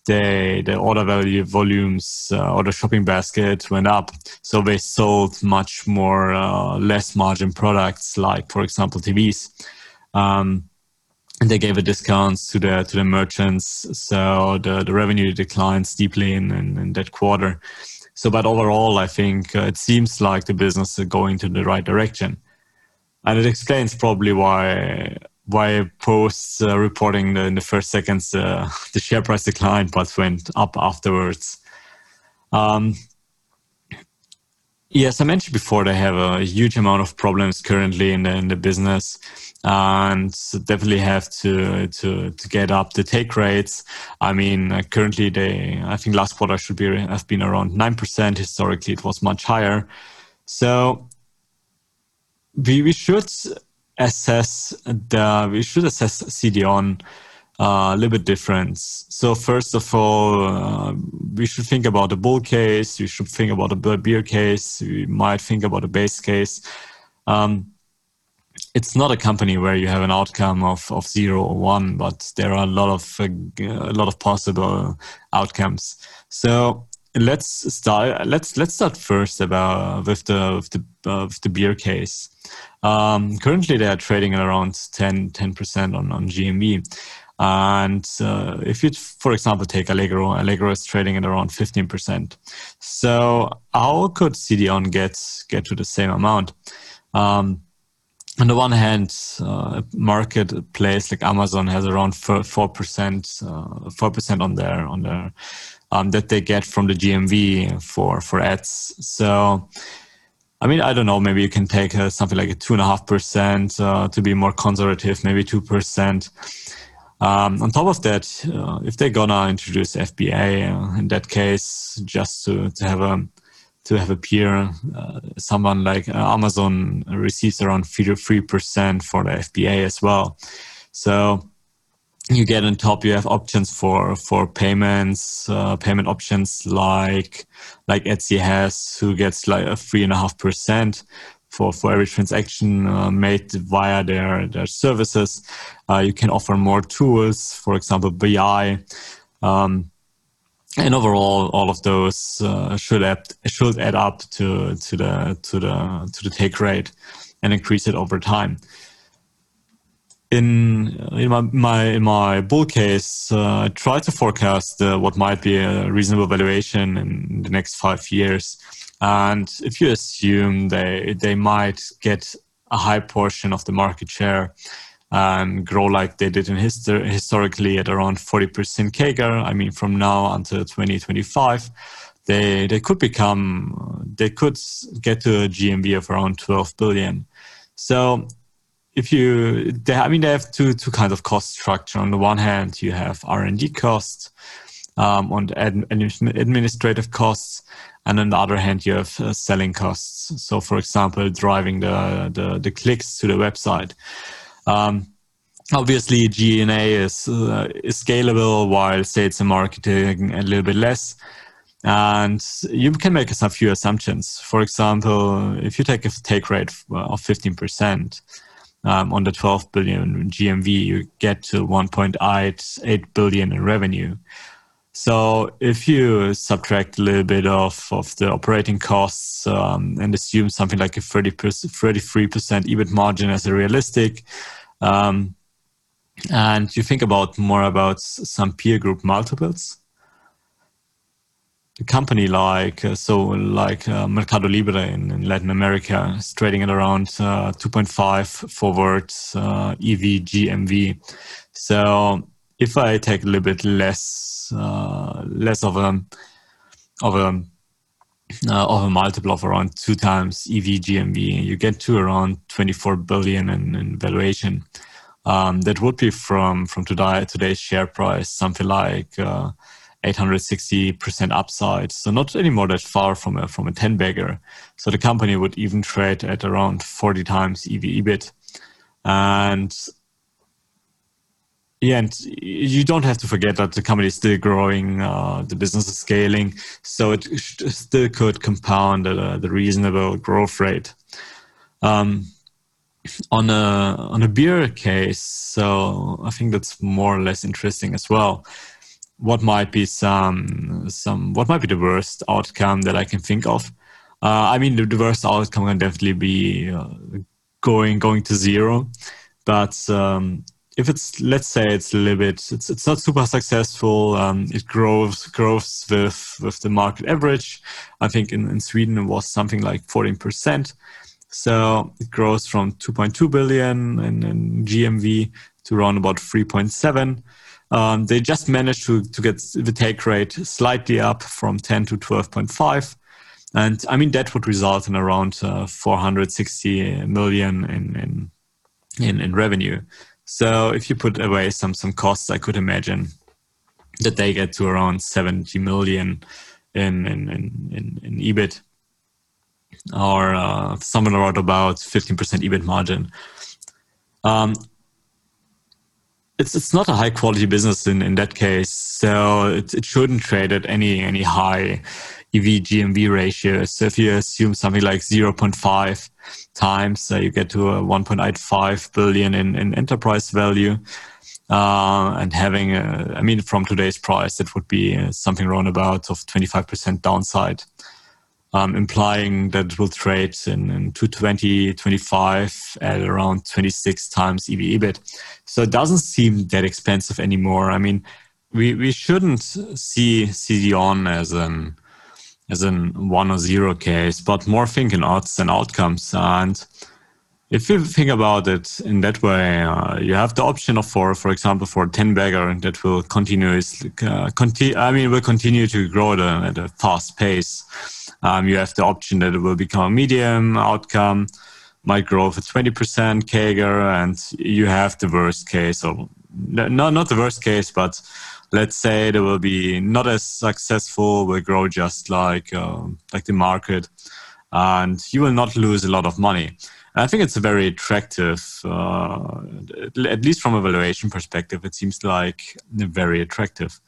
they, the order value volumes uh, or the shopping basket went up. So they sold much more uh, less margin products, like for example TVs. Um, and they gave a discounts to the to the merchants, so the, the revenue declined steeply in, in, in that quarter. So, but overall, I think uh, it seems like the business is going to the right direction, and it explains probably why why posts uh, reporting the, in the first seconds uh, the share price declined but went up afterwards. Um, yes, I mentioned before they have a huge amount of problems currently in the in the business and definitely have to to to get up the take rates. I mean, uh, currently they I think last quarter should be have been around nine percent. Historically, it was much higher. So we we should assess the we should assess CDON uh, a little bit different. So first of all, uh, we should think about the bull case. We should think about the bear case. We might think about a base case. Um, it's not a company where you have an outcome of, of zero or one, but there are a lot of uh, a lot of possible outcomes. So let's start. Let's let's start first about with the with the uh, with the bear case. Um, currently, they are trading at around 10 percent on on GMV. And uh, if you, for example, take Allegro, Allegro is trading at around 15%. So how could CDON get get to the same amount? Um, on the one hand, uh, marketplace like Amazon has around four percent, uh, four percent on their on their um, that they get from the GMV for for ads. So, I mean, I don't know. Maybe you can take uh, something like a two and a half percent uh, to be more conservative. Maybe two percent. Um, on top of that, uh, if they're gonna introduce FBA, uh, in that case, just to to have a to have a peer, uh, someone like uh, Amazon receives around three percent for the FBA as well. So you get on top you have options for for payments uh, payment options like like etsy has who gets like a three and a half percent for for every transaction uh, made via their their services uh, you can offer more tools for example bi um, and overall all of those uh, should add should add up to to the to the to the take rate and increase it over time in in my my, in my bull case, uh, I try to forecast uh, what might be a reasonable valuation in the next five years. And if you assume they they might get a high portion of the market share and grow like they did in histor- historically at around 40% CAGR, I mean from now until 2025, they they could become they could get to a GMV of around 12 billion. So if you, they, I mean, they have two two kinds of cost structure. On the one hand, you have R and D costs, um, on administrative costs, and on the other hand, you have uh, selling costs. So, for example, driving the the, the clicks to the website. Um, obviously, G&A is uh, is scalable, while sales and marketing a little bit less. And you can make a few assumptions. For example, if you take a take rate of 15%, um, on the 12 billion GMV, you get to 1.8 billion in revenue. So if you subtract a little bit of, of the operating costs um, and assume something like a 30 33% EBIT margin as a realistic, um, and you think about more about some peer group multiples, a company like uh, so like uh, Mercado Libre in, in, Latin America is trading at around uh, 2.5 forward uh, EV GMV. So if I take a little bit less uh, less of a of a uh, of a multiple of around two times EV GMV, you get to around 24 billion in, in valuation. Um, that would be from from today today's share price something like 860% upside. So not anymore that far from a, from a 10 bagger. So the company would even trade at around 40 times EV EBIT. And yeah, and you don't have to forget that the company is still growing, uh, the business is scaling, so it still could compound at a, the reasonable growth rate. Um, on a on a beer case, so I think that's more or less interesting as well. What might be some some what might be the worst outcome that I can think of? Uh, I mean, the, the, worst outcome can definitely be uh, going going to zero, but um, if it's let's say it's a little bit it's it's not super successful um, it grows grows with with the market average. I think in, in sweden it was something like 14% so it grows from 2.2 billion in, in gmv to around about 3.7 um, they just managed to, to get the take rate slightly up from 10 to 12.5 and i mean that would result in around uh, 460 million in, in in, in revenue so if you put away some some costs, I could imagine that they get to around 70 million in in in, in, EBIT or uh, somewhere around about 15% EBIT margin. Um, it's it's not a high quality business in, in that case, so it, it shouldn't trade at any any high EV GMV ratio. So if you assume something like 0.5 times, uh, you get to a 1.85 billion in, in enterprise value. Uh, and having, a, I mean, from today's price, it would be uh, something around about of 25% downside, um, implying that it will trade in, in 220, 25 at around 26 times EV EBIT. So it doesn't seem that expensive anymore. I mean, we, we shouldn't see CDON as an as in one or zero case, but more thinking odds and outcomes. And if you think about it in that way, uh, you have the option of for, for example, for 10 bagger that will continuously, uh, continue, I mean, will continue to grow at a, at a fast pace. Um, you have the option that it will become a medium outcome, might grow for 20% CAGR, and you have the worst case, or not, not the worst case, but let's say they will be not as successful, will grow just like uh, like the market, and you will not lose a lot of money. And I think it's a very attractive, uh, at least from a valuation perspective, it seems like very attractive.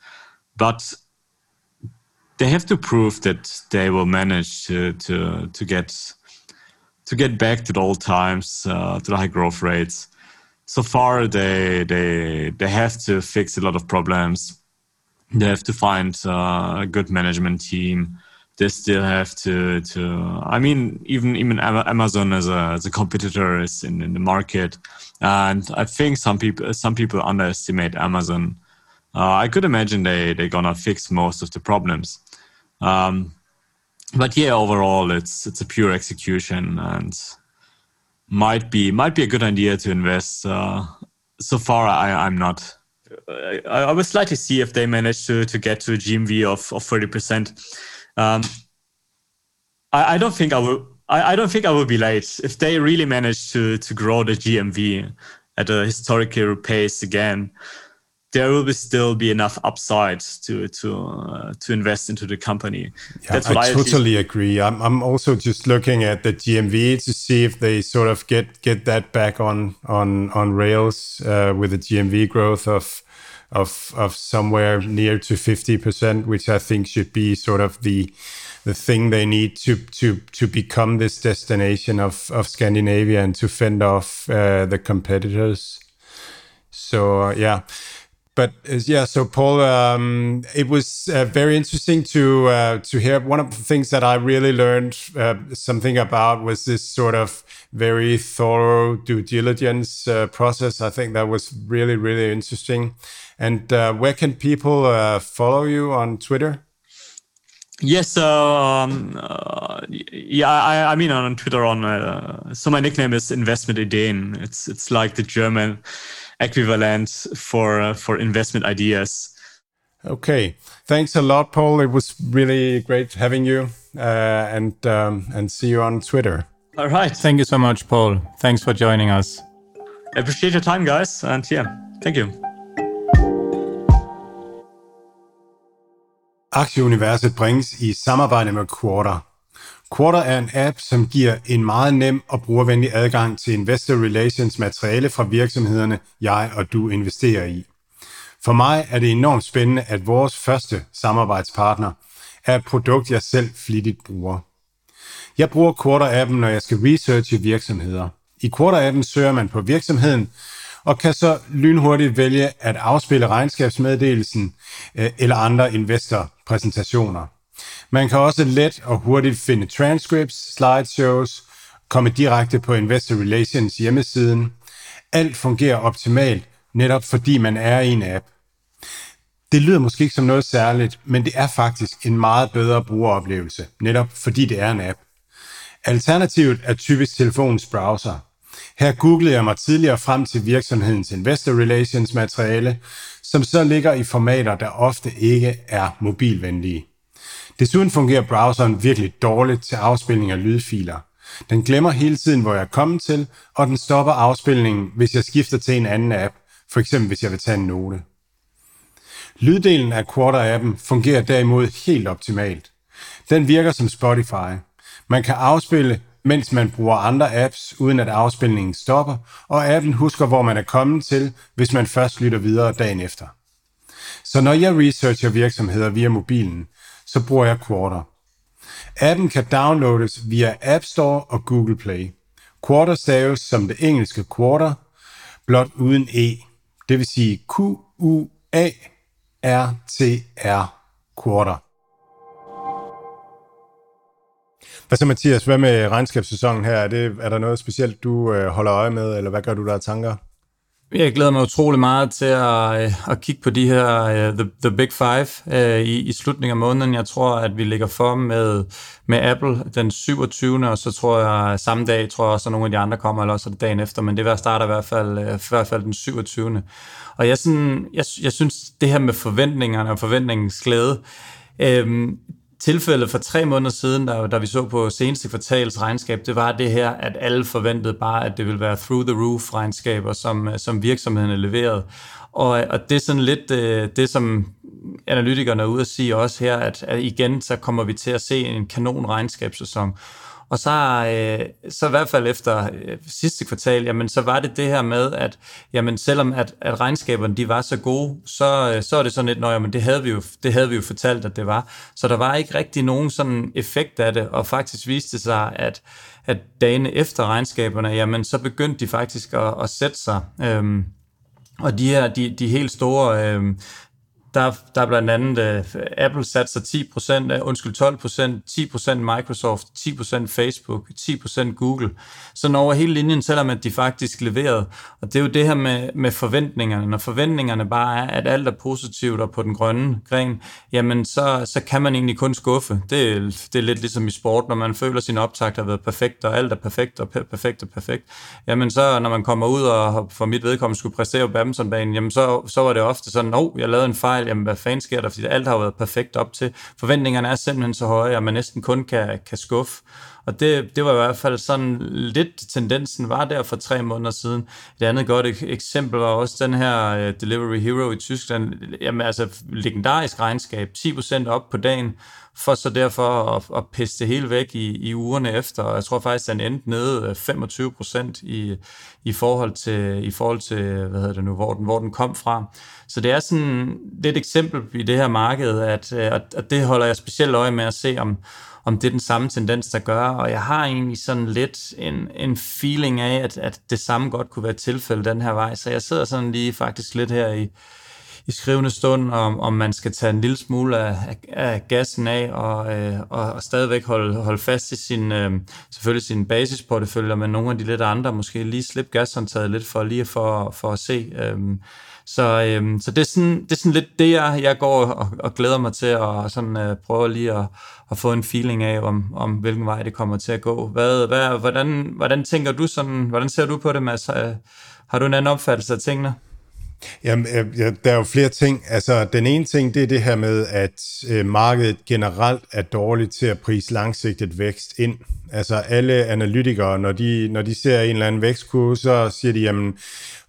But they have to prove that they will manage to to to get to get back to the old times, uh, to the high growth rates so far they they they have to fix a lot of problems. They have to find uh, a good management team. They still have to to. I mean, even even Amazon as a as a competitor is in, in the market, and I think some people some people underestimate Amazon. Uh, I could imagine they they're gonna fix most of the problems. Um, but yeah, overall, it's it's a pure execution and might be might be a good idea to invest. Uh, so far, I, I'm not. I, I will slightly see if they manage to, to get to a GMV of, of 30%. Um, I, I don't think I will. I, I don't think I will be late if they really manage to to grow the GMV at a historical pace again there will be still be enough upside to to uh, to invest into the company.
Yeah, That's what I, I totally agree. I'm I'm also just looking at the GMV to see if they sort of get get that back on on on rails uh, with a GMV growth of of of somewhere near to 50%, which I think should be sort of the the thing they need to to to become this destination of of Scandinavia and to fend off uh, the competitors. So uh, yeah but uh, yeah, so Paul, um, it was uh, very interesting to uh, to hear. One of the things that I really learned uh, something about was this sort of very thorough due diligence uh, process. I think that was really really interesting. And where can people follow you on Twitter?
Yes, um, yeah, I, I mean on Twitter on so my nickname is Investment Ideen. It's it's like the German equivalent for uh, for investment ideas.
Okay, thanks a lot, Paul. It was really great having you, uh, and um, and see you on Twitter.
All right.
Thank you so much, Paul. Thanks for joining us.
I appreciate your time, guys, and yeah, thank you.
Aktieuniverset bringes i samarbejde med Quarter. Quarter er en app, som giver en meget nem og brugervenlig adgang til investor relations materiale fra virksomhederne, jeg og du investerer i. For mig er det enormt spændende, at vores første samarbejdspartner er et produkt, jeg selv flittigt bruger. Jeg bruger Quarter-appen, når jeg skal researche virksomheder. I Quarter-appen søger man på virksomheden, og kan så lynhurtigt vælge at afspille regnskabsmeddelelsen øh, eller andre investorpræsentationer. Man kan også let og hurtigt finde transcripts, slideshows, komme direkte på Investor Relations hjemmesiden. Alt fungerer optimalt, netop fordi man er i en app. Det lyder måske ikke som noget særligt, men det er faktisk en meget bedre brugeroplevelse, netop fordi det er en app. Alternativet er typisk telefonens browser. Her googlede jeg mig tidligere frem til virksomhedens Investor Relations materiale, som så ligger i formater, der ofte ikke er mobilvenlige. Desuden fungerer browseren virkelig dårligt til afspilning af lydfiler. Den glemmer hele tiden, hvor jeg er kommet til, og den stopper afspilningen, hvis jeg skifter til en anden app, for eksempel hvis jeg vil tage en note. Lyddelen af Quarter-appen fungerer derimod helt optimalt. Den virker som Spotify. Man kan afspille, mens man bruger andre apps, uden at afspilningen stopper, og appen husker, hvor man er kommet til, hvis man først lytter videre dagen efter. Så når jeg researcher virksomheder via mobilen, så bruger jeg Quarter. Appen kan downloades via App Store og Google Play. Quarter staves som det engelske quarter, blot uden E. Det vil sige Q-U-A-R-T-R, quarter. Hvad så Mathias, hvad med regnskabssæsonen her? Er, det, er der noget specielt, du øh, holder øje med, eller hvad gør du der af tanker?
Jeg glæder mig utrolig meget til at, øh, at kigge på de her uh, the, the Big Five uh, i, i slutningen af måneden. Jeg tror, at vi ligger for med, med Apple den 27. Og så tror jeg samme dag, tror jeg også, at nogle af de andre kommer, eller også det dagen efter. Men det vil starte i hvert fald, uh, i hvert fald den 27. Og jeg, sådan, jeg, jeg synes, det her med forventningerne og forventningens glæde, øhm, tilfældet for tre måneder siden, da, da vi så på seneste kvartals regnskab, det var det her, at alle forventede bare, at det ville være through the roof regnskaber, som, som virksomhederne leverede. Og, og det er sådan lidt øh, det, som analytikerne er ude at sige også her, at, at igen, så kommer vi til at se en kanon regnskabssæson. Og så, øh, så i hvert fald efter øh, sidste kvartal, jamen så var det det her med, at jamen selvom at, at regnskaberne de var så gode, så, øh, så er det sådan lidt, men det havde, vi jo, det havde vi jo fortalt, at det var. Så der var ikke rigtig nogen sådan effekt af det, og faktisk viste sig, at, at dagene efter regnskaberne, jamen så begyndte de faktisk at, at sætte sig. Øh, og de her, de, de helt store øh, der, der er blandt andet uh, Apple satser 10%, uh, øh, undskyld 12%, 10% Microsoft, 10% Facebook, 10% Google. Så over hele linjen, selvom at de faktisk leverede. Og det er jo det her med, med forventningerne. Når forventningerne bare er, at alt er positivt og på den grønne gren, jamen så, så kan man egentlig kun skuffe. Det, er, det er lidt ligesom i sport, når man føler, at sin optakt har været perfekt, og alt er perfekt og perfekt og perfekt. Jamen så, når man kommer ud og for mit vedkommende skulle præstere på badmintonbanen, jamen så, så var det ofte sådan, åh, oh, jeg lavede en fejl, jamen hvad fanden sker der, fordi alt har været perfekt op til. Forventningerne er simpelthen så høje, at man næsten kun kan, kan skuffe. Og det, det var i hvert fald sådan lidt tendensen var der for tre måneder siden. Et andet godt eksempel var også den her øh, Delivery Hero i Tyskland. Jamen altså legendarisk regnskab, 10% op på dagen, for så derfor at, at pisse det hele væk i, i ugerne efter. Og jeg tror faktisk, den endte nede øh, 25 procent i, i, forhold til, i forhold til, hvad hedder det nu, hvor den, hvor den kom fra. Så det er sådan lidt eksempel i det her marked, at, øh, at det holder jeg specielt øje med at se, om, om det er den samme tendens, der gør, og jeg har egentlig sådan lidt en, en feeling af, at, at det samme godt kunne være tilfældet den her vej, så jeg sidder sådan lige faktisk lidt her i, i skrivende stund, om, om man skal tage en lille smule af, af gassen af og, øh, og, og stadigvæk holde, holde fast i sin, øh, selvfølgelig sin basisportefølje, men nogle af de lidt andre måske lige slippe gashåndtaget lidt for lige for, for at se. Øh, så, øh, så det, er sådan, det er sådan lidt det, jeg, jeg går og, og glæder mig til, og sådan øh, prøver lige at, at få en feeling af, om, om hvilken vej det kommer til at gå. Hvad, hvad, hvordan, hvordan tænker du sådan, hvordan ser du på det, Mads? Har du en anden opfattelse af tingene?
Jamen, øh, ja, der er jo flere ting. Altså, den ene ting, det er det her med, at øh, markedet generelt er dårligt til at prise langsigtet vækst ind. Altså, alle analytikere, når de, når de ser en eller anden vækstkurve, så siger de, jamen,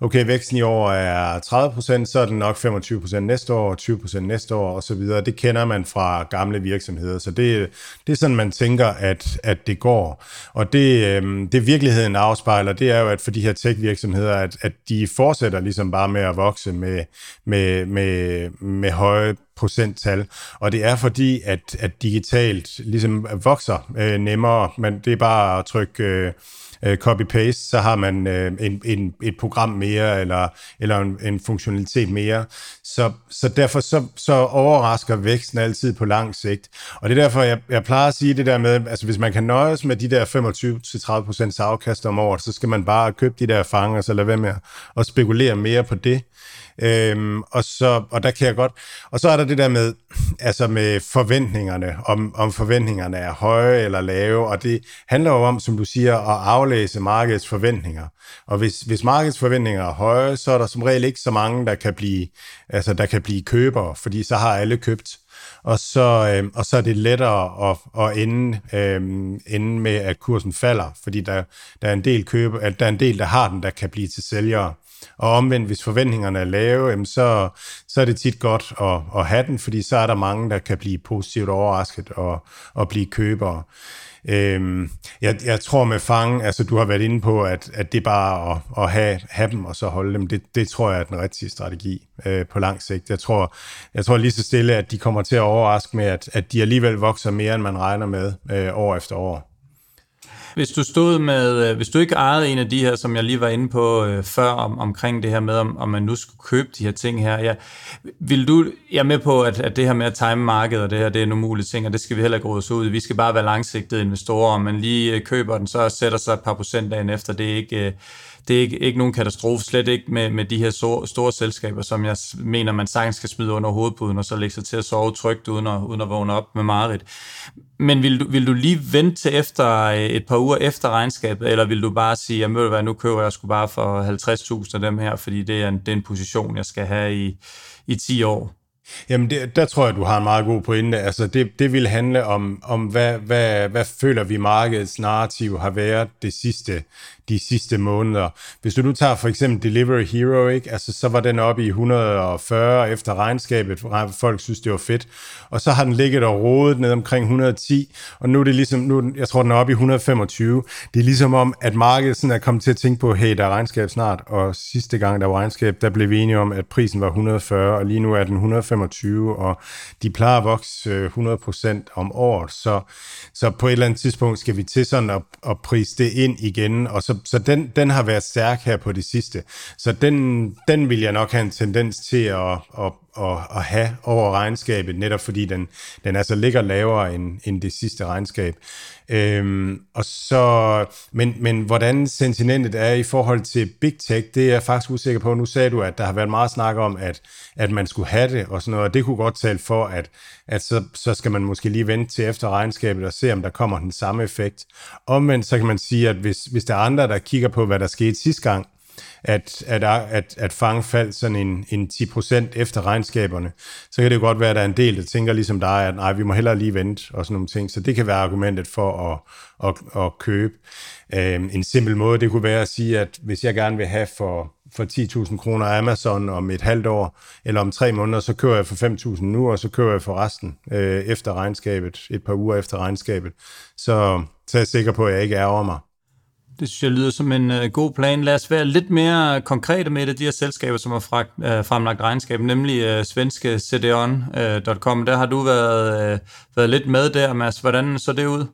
okay, væksten i år er 30%, så er den nok 25% næste år, 20% næste år osv. Det kender man fra gamle virksomheder, så det, det er sådan, man tænker, at, at det går. Og det, øh, det virkeligheden afspejler, det er jo, at for de her tech-virksomheder, at, at de fortsætter ligesom bare med at vokse med, med, med, med høje procenttal, og det er fordi, at, at digitalt ligesom vokser øh, nemmere, men det er bare at trykke øh, øh, copy-paste, så har man øh, en, en, et program mere, eller, eller en, en funktionalitet mere. Så, så derfor så, så overrasker væksten altid på lang sigt. Og det er derfor, jeg, jeg plejer at sige det der med, altså hvis man kan nøjes med de der 25-30% afkast om året, så skal man bare købe de der fanger, så lade være med at spekulere mere på det. Øhm, og, så, og der kan jeg godt... Og så er der det der med, altså med forventningerne, om, om forventningerne er høje eller lave, og det handler jo om, som du siger, at aflæse markedets forventninger. Og hvis, hvis markedets forventninger er høje, så er der som regel ikke så mange, der kan blive, altså der kan blive købere, fordi så har alle købt og så, øh, og så er det lettere at, at ende, øh, ende med, at kursen falder, fordi der, der, er en del køber, at der er en del, der har den, der kan blive til sælgere. Og omvendt, hvis forventningerne er lave, så, så er det tit godt at, at have den, fordi så er der mange, der kan blive positivt overrasket og, og blive købere. Øhm, jeg, jeg tror med fange, altså du har været inde på, at, at det er bare at, at have, have dem og så holde dem, det, det tror jeg er den rigtige strategi øh, på lang sigt. Jeg tror, jeg tror lige så stille, at de kommer til at overraske med, at, at de alligevel vokser mere, end man regner med øh, år efter år.
Hvis du stod med, øh, hvis du ikke ejede en af de her, som jeg lige var inde på øh, før, om, omkring det her med, om, om man nu skulle købe de her ting her, ja, vil du, jeg er med på, at, at det her med at time markedet og det her, det er en umulig ting, og det skal vi heller ikke råde os ud Vi skal bare være langsigtede investorer, om man lige øh, køber den, så sætter sig et par procent dagen efter, det er ikke... Øh, det er ikke, ikke nogen katastrofe, slet ikke med, med de her store, store selskaber, som jeg mener, man sagtens skal smide under hovedpuden, og så lægge sig til at sove trygt, uden at, uden at vågne op med Marit. Men vil du, vil du lige vente til efter øh, et par uger efter regnskabet, eller vil du bare sige, at hvad, nu køber jeg sgu bare for 50.000 af dem her, fordi det er, en, det er en position, jeg skal have i, i 10 år?
Jamen, det, der tror jeg, du har en meget god pointe. Altså, det, det vil handle om, om hvad, hvad, hvad føler vi markedets narrativ har været det sidste, de sidste måneder. Hvis du nu tager for eksempel Delivery Hero, ikke? Altså, så var den oppe i 140 efter regnskabet, folk synes, det var fedt. Og så har den ligget og rodet ned omkring 110, og nu er det ligesom, nu, jeg tror, den er oppe i 125. Det er ligesom om, at markedet sådan er kommet til at tænke på, hey, der er regnskab snart, og sidste gang, der var regnskab, der blev vi enige om, at prisen var 140, og lige nu er den 125, og de plejer at vokse øh, 100% om året, så, så på et eller andet tidspunkt skal vi til sådan at, at prise det ind igen, og så så den, den har været stærk her på det sidste. Så den, den vil jeg nok have en tendens til at, at, at, at have over regnskabet, netop fordi den, den altså ligger lavere end, end det sidste regnskab. Øhm, og så, men, men hvordan sentimentet er i forhold til Big Tech, det er jeg faktisk usikker på. Nu sagde du, at der har været meget snak om, at, at man skulle have det og sådan noget, og det kunne godt tale for, at, at så, så skal man måske lige vente til efter regnskabet og se, om der kommer den samme effekt. Omvendt så kan man sige, at hvis, hvis der er andre, der kigger på, hvad der skete sidste gang, at, at, at, at fange faldt sådan en, en 10% efter regnskaberne, så kan det jo godt være, at der er en del, der tænker ligesom dig, at nej, vi må hellere lige vente og sådan nogle ting. Så det kan være argumentet for at, at, at købe. Øhm, en simpel måde, det kunne være at sige, at hvis jeg gerne vil have for, for 10.000 kroner Amazon om et halvt år, eller om tre måneder, så kører jeg for 5.000 nu, og så kører jeg for resten øh, efter regnskabet, et par uger efter regnskabet. Så, så er jeg sikker på, at jeg ikke ærger mig.
Det synes jeg lyder som en øh, god plan. Lad os være lidt mere konkrete med det, de her selskaber, som har fra, øh, fremlagt regnskab, nemlig øh, svenske cdon.com. Øh, der har du været, øh, været lidt med der, Mads. Hvordan så det ud?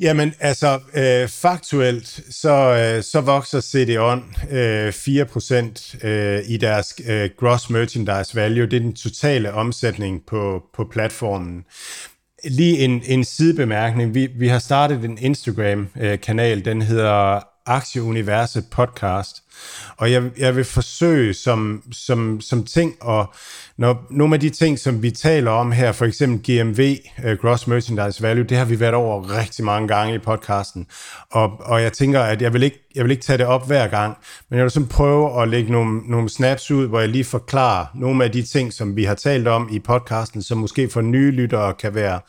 Jamen, altså, øh, faktuelt, så, øh, så vokser CDON øh, 4% øh, i deres øh, gross merchandise value. Det er den totale omsætning på, på platformen. Lige en, en sidebemærkning. Vi, vi har startet en Instagram-kanal, øh, den hedder Aktieuniverset Podcast. Og jeg, jeg vil forsøge som, som, som ting, og når nogle af de ting, som vi taler om her, for eksempel GMV, uh, øh, Gross Merchandise Value, det har vi været over rigtig mange gange i podcasten. Og, og jeg tænker, at jeg vil, ikke, jeg vil ikke tage det op hver gang, men jeg vil sådan prøve at lægge nogle, nogle snaps ud, hvor jeg lige forklarer nogle af de ting, som vi har talt om i podcasten, som måske for nye lyttere kan være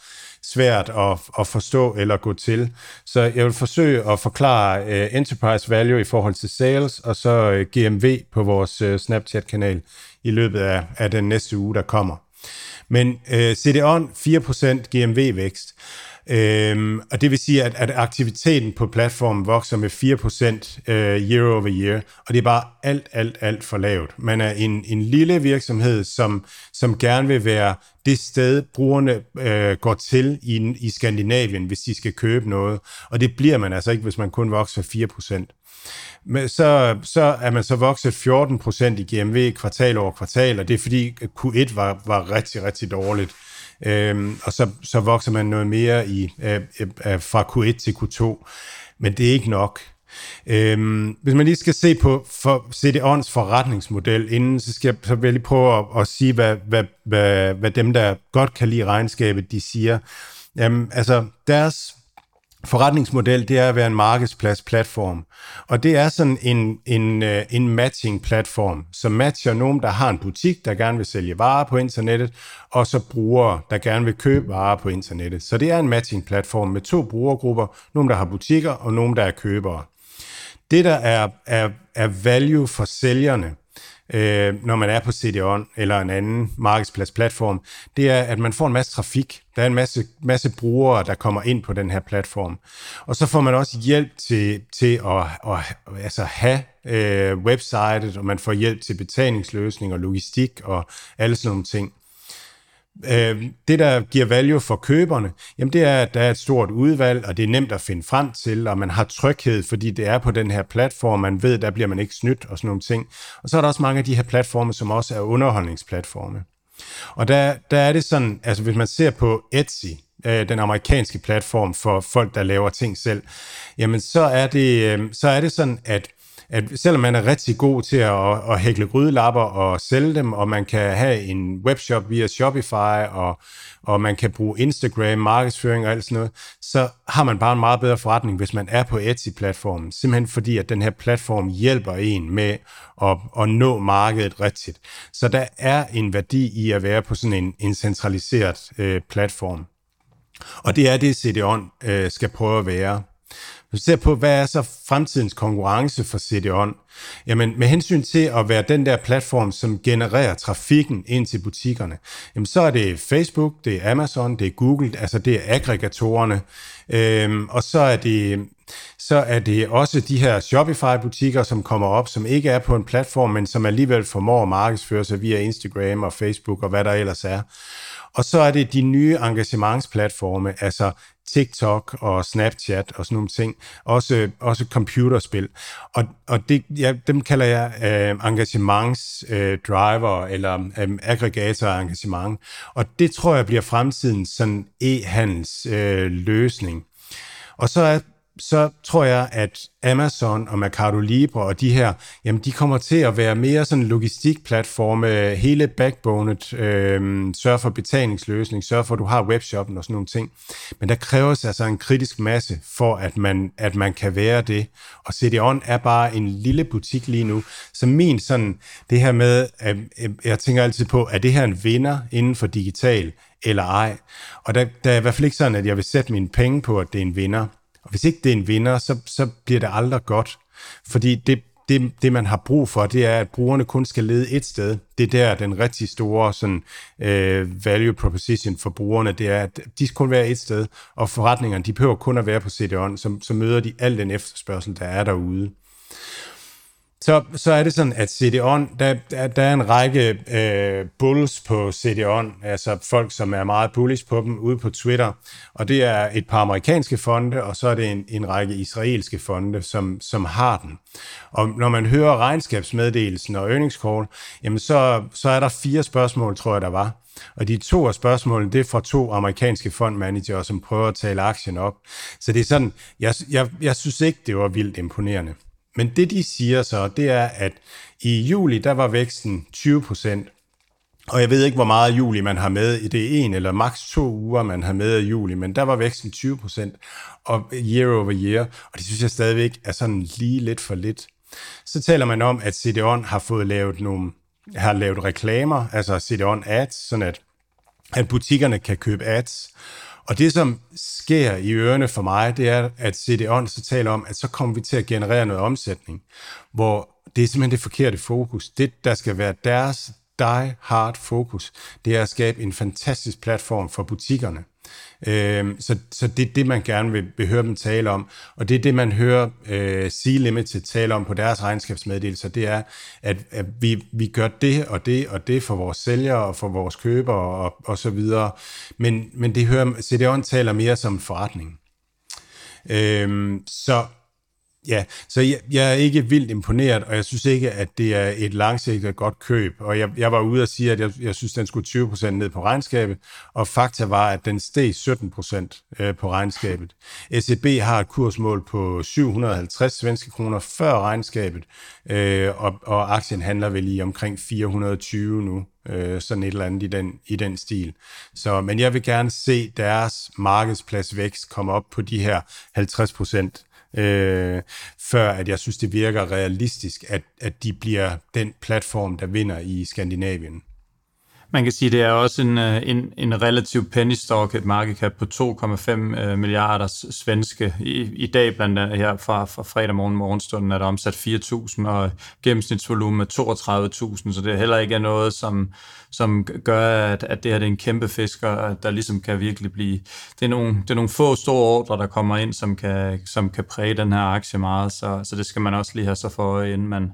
svært at, at forstå eller gå til. Så jeg vil forsøge at forklare uh, enterprise value i forhold til sales, og så øh, uh, GMV på vores uh, Snapchat-kanal i løbet af, af den næste uge, der kommer. Men uh, CD-ON 4% GMV-vækst. Øhm, og det vil sige, at, at aktiviteten på platformen vokser med 4% øh, year over year, og det er bare alt, alt, alt for lavt. Man er en, en lille virksomhed, som, som gerne vil være det sted, brugerne øh, går til i, i Skandinavien, hvis de skal købe noget. Og det bliver man altså ikke, hvis man kun vokser 4%. Men så, så er man så vokset 14% i GMV kvartal over kvartal, og det er fordi Q1 var, var rigtig, rigtig dårligt. Øhm, og så, så vokser man noget mere i øh, øh, fra Q1 til Q2. Men det er ikke nok. Øhm, hvis man lige skal se på for CD-ONs forretningsmodel inden, så skal jeg så vil jeg lige prøve at, at sige, hvad, hvad, hvad, hvad dem, der godt kan lide regnskabet, de siger. Jamen, altså, deres forretningsmodel, det er at være en markedsplads-platform. Og det er sådan en, en, øh, en matching-platform, som matcher nogen, der har en butik, der gerne vil sælge varer på internettet, og så brugere, der gerne vil købe varer på internettet. Så det er en matching-platform med to brugergrupper, nogen, der har butikker, og nogen, der er købere. Det, der er, er, er value for sælgerne, øh, når man er på CDON eller en anden markedspladsplatform, det er, at man får en masse trafik. Der er en masse, masse brugere, der kommer ind på den her platform. Og så får man også hjælp til, til at, at altså have øh, websitet, og man får hjælp til betalingsløsning og logistik og alle sådan nogle ting. Øh, det, der giver value for køberne, jamen det er, at der er et stort udvalg, og det er nemt at finde frem til, og man har tryghed, fordi det er på den her platform, man ved, der bliver man ikke snydt og sådan nogle ting. Og så er der også mange af de her platforme, som også er underholdningsplatforme. Og der, der er det sådan, altså hvis man ser på Etsy, øh, den amerikanske platform for folk, der laver ting selv, jamen så er det, øh, så er det sådan, at at selvom man er rigtig god til at, at hækle grydelapper og sælge dem, og man kan have en webshop via Shopify, og, og man kan bruge Instagram, markedsføring og alt sådan noget, så har man bare en meget bedre forretning, hvis man er på Etsy-platformen. Simpelthen fordi, at den her platform hjælper en med at, at nå markedet rigtigt. Så der er en værdi i at være på sådan en, en centraliseret øh, platform. Og det er det, CD-ON øh, skal prøve at være. Hvis du ser på, hvad er så fremtidens konkurrence for CDON? Jamen, med hensyn til at være den der platform, som genererer trafikken ind til butikkerne, jamen, så er det Facebook, det er Amazon, det er Google, altså det er aggregatorerne, øhm, og så er det så er det også de her Shopify-butikker, som kommer op, som ikke er på en platform, men som alligevel formår at markedsføre sig via Instagram og Facebook og hvad der ellers er. Og så er det de nye engagementsplatforme, altså TikTok og Snapchat og sådan nogle ting. Også, også computerspil. Og, og det, ja, dem kalder jeg øh, engagementsdriver øh, eller øh, aggregator engagement. Og det tror jeg bliver fremtidens sådan e-handels øh, løsning. Og så er så tror jeg, at Amazon og Mercado Libre og de her, jamen de kommer til at være mere sådan logistikplatforme, hele backbonet, øh, sørge for betalingsløsning, sørge for, at du har webshoppen og sådan nogle ting. Men der kræves altså en kritisk masse for, at man, at man kan være det. Og CD-ON er bare en lille butik lige nu. Så min sådan, det her med, at jeg tænker altid på, er det her en vinder inden for digital eller ej? Og der, der er i hvert fald ikke sådan, at jeg vil sætte mine penge på, at det er en vinder. Og hvis ikke det er en vinder, så, så bliver det aldrig godt. Fordi det, det, det, man har brug for, det er, at brugerne kun skal lede et sted. Det er der, den rigtig store sådan, øh, value proposition for brugerne, det er, at de skal kun være et sted, og forretningerne, de behøver kun at være på CD-ON, så, så møder de al den efterspørgsel, der er derude så, så er det sådan, at CD-ON, der, der, der er en række øh, bulls på CD-ON, altså folk, som er meget bullish på dem ude på Twitter, og det er et par amerikanske fonde, og så er det en, en række israelske fonde, som, som har den. Og når man hører regnskabsmeddelelsen og earnings call, jamen så, så er der fire spørgsmål, tror jeg, der var. Og de to af spørgsmålene, det er fra to amerikanske fondmanager, som prøver at tale aktien op. Så det er sådan, jeg, jeg, jeg synes ikke, det var vildt imponerende. Men det, de siger så, det er, at i juli, der var væksten 20 procent. Og jeg ved ikke, hvor meget juli man har med. i Det er en eller maks to uger, man har med i juli, men der var væksten 20 procent og year over year. Og det synes jeg stadigvæk er sådan lige lidt for lidt. Så taler man om, at CDON har fået lavet nogle, har lavet reklamer, altså CDON ads, sådan at, at butikkerne kan købe ads. Og det, som sker i ørerne for mig, det er, at CD-ON så taler om, at så kommer vi til at generere noget omsætning, hvor det er simpelthen det forkerte fokus. Det, der skal være deres die hard fokus, det er at skabe en fantastisk platform for butikkerne. Øh, så, så det er det, man gerne vil, vil høre dem tale om, og det er det, man hører øh, C-Limited tale om på deres regnskabsmeddelelser, det er, at, at vi, vi gør det og det og det for vores sælgere og for vores købere og, og så videre, men, men det hører, CDO'en taler mere som forretning. Øh, så Ja, så jeg, jeg er ikke vildt imponeret, og jeg synes ikke, at det er et langsigtet godt køb. Og jeg, jeg var ude og sige, at jeg, jeg synes, den skulle 20% ned på regnskabet, og fakta var, at den steg 17% øh, på regnskabet. SEB har et kursmål på 750 svenske kroner før regnskabet, øh, og, og aktien handler vel i omkring 420 nu øh, sådan et eller andet i den, i den stil. Så, men jeg vil gerne se deres markedspladsvækst komme op på de her 50 procent øh, før at jeg synes, det virker realistisk, at, at de bliver den platform, der vinder i Skandinavien.
Man kan sige, det er også en, øh, en, en relativ penny stock, et market cap på 2,5 øh, milliarder svenske. I, I dag blandt andet her fra, fra fredag morgen morgenstunden er der omsat 4.000 og gennemsnitsvolumen er 32.000, så det er heller ikke noget, som, som gør, at, at det her det er en kæmpe fisker, der ligesom kan virkelig blive... Det er nogle, det er nogle få store ordre, der kommer ind, som kan, som kan præge den her aktie meget, så, så det skal man også lige have så for, inden man,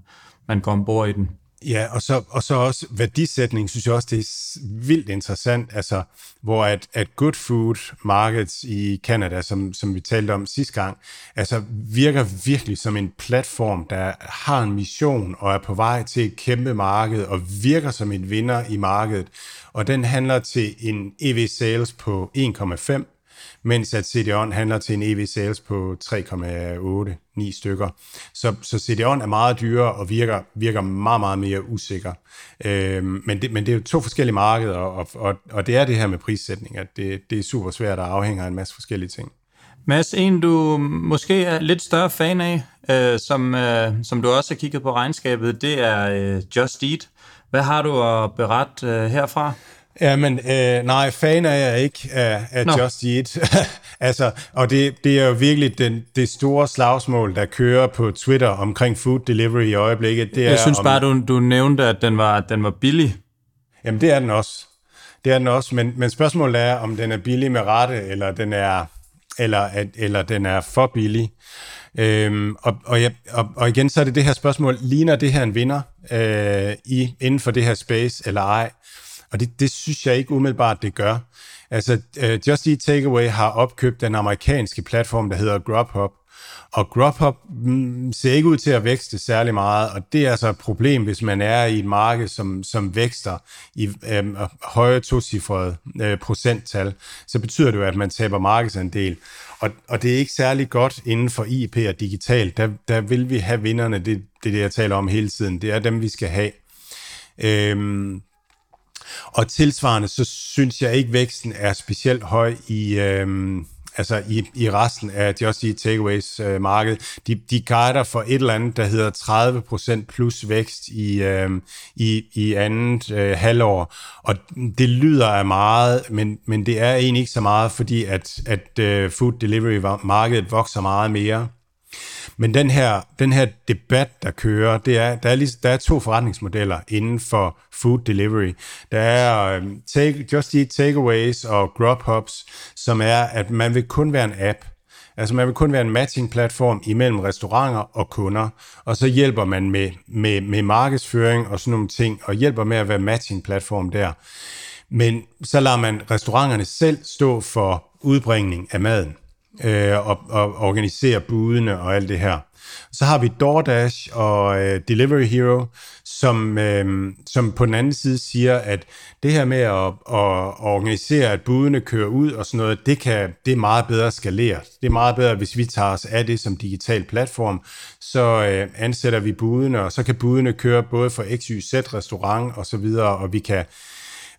man går ombord i den.
Ja, og så, og så også værdisætning, synes jeg også, det er vildt interessant, altså, hvor at, at Good Food Markets i Canada, som, som vi talte om sidste gang, altså virker virkelig som en platform, der har en mission og er på vej til et kæmpe marked og virker som en vinder i markedet. Og den handler til en EV sales på 1,5 mens at CDON handler til en EV sales på 3,89 stykker. Så, så CDON er meget dyrere og virker, virker meget, meget mere usikker. Øhm, men, det, men det er jo to forskellige markeder, og, og, og det er det her med prissætning, at det, det er super svært at afhænge af en masse forskellige ting.
Mads, en du måske er lidt større fan af, øh, som, øh, som du også har kigget på regnskabet, det er øh, Just Eat. Hvad har du at berette øh, herfra?
Ja, men øh, nej, fan er jeg ikke af, af no. Just Eat. altså, og det, det er jo virkelig den, det store slagsmål, der kører på Twitter omkring food delivery i øjeblikket. Det
jeg
er
synes
om,
bare, du, du nævnte, at den var, den var billig.
Jamen, det er den også. Det er den også, men, men spørgsmålet er, om den er billig med rette, eller den er, eller, eller den er for billig. Øhm, og, og, ja, og, og igen, så er det det her spørgsmål, ligner det her en vinder øh, i, inden for det her space, eller ej? Og det, det synes jeg ikke umiddelbart, det gør. Altså, uh, Just Eat Takeaway har opkøbt den amerikanske platform, der hedder Grubhub. Og Grubhub mm, ser ikke ud til at vækste særlig meget, og det er altså et problem, hvis man er i et marked, som, som vækster i øh, høje tocifrede øh, procenttal, så betyder det jo, at man taber markedsandel. Og, og det er ikke særlig godt inden for IP og digital. Der, der vil vi have vinderne, det, det er det, jeg taler om hele tiden. Det er dem, vi skal have. Øhm, og tilsvarende, så synes jeg ikke, væksten er specielt høj i, Øh, altså i, i resten af Just Eat Takeaways øh, marked. De, de guider for et eller andet, der hedder 30% plus vækst i, øh, i, i andet øh, halvår. Og det lyder af meget, men, men det er egentlig ikke så meget, fordi at, at øh, food delivery-markedet vokser meget mere. Men den her, den her debat, der kører, det er, der, er lige, der er to forretningsmodeller inden for food delivery. Der er øhm, take, Just Eat Takeaways og Grubhubs, som er, at man vil kun være en app. Altså man vil kun være en matching-platform imellem restauranter og kunder, og så hjælper man med, med, med markedsføring og sådan nogle ting, og hjælper med at være matching-platform der. Men så lader man restauranterne selv stå for udbringning af maden øh, og, og organisere budene og alt det her. Så har vi DoorDash og øh, Delivery Hero, som, øh, som på den anden side siger, at det her med at, at organisere, at budene kører ud og sådan noget, det, kan, det er meget bedre skaleret. Det er meget bedre, hvis vi tager os af det som digital platform, så øh, ansætter vi budene, og så kan budene køre både for XYZ restaurant og så videre, og vi kan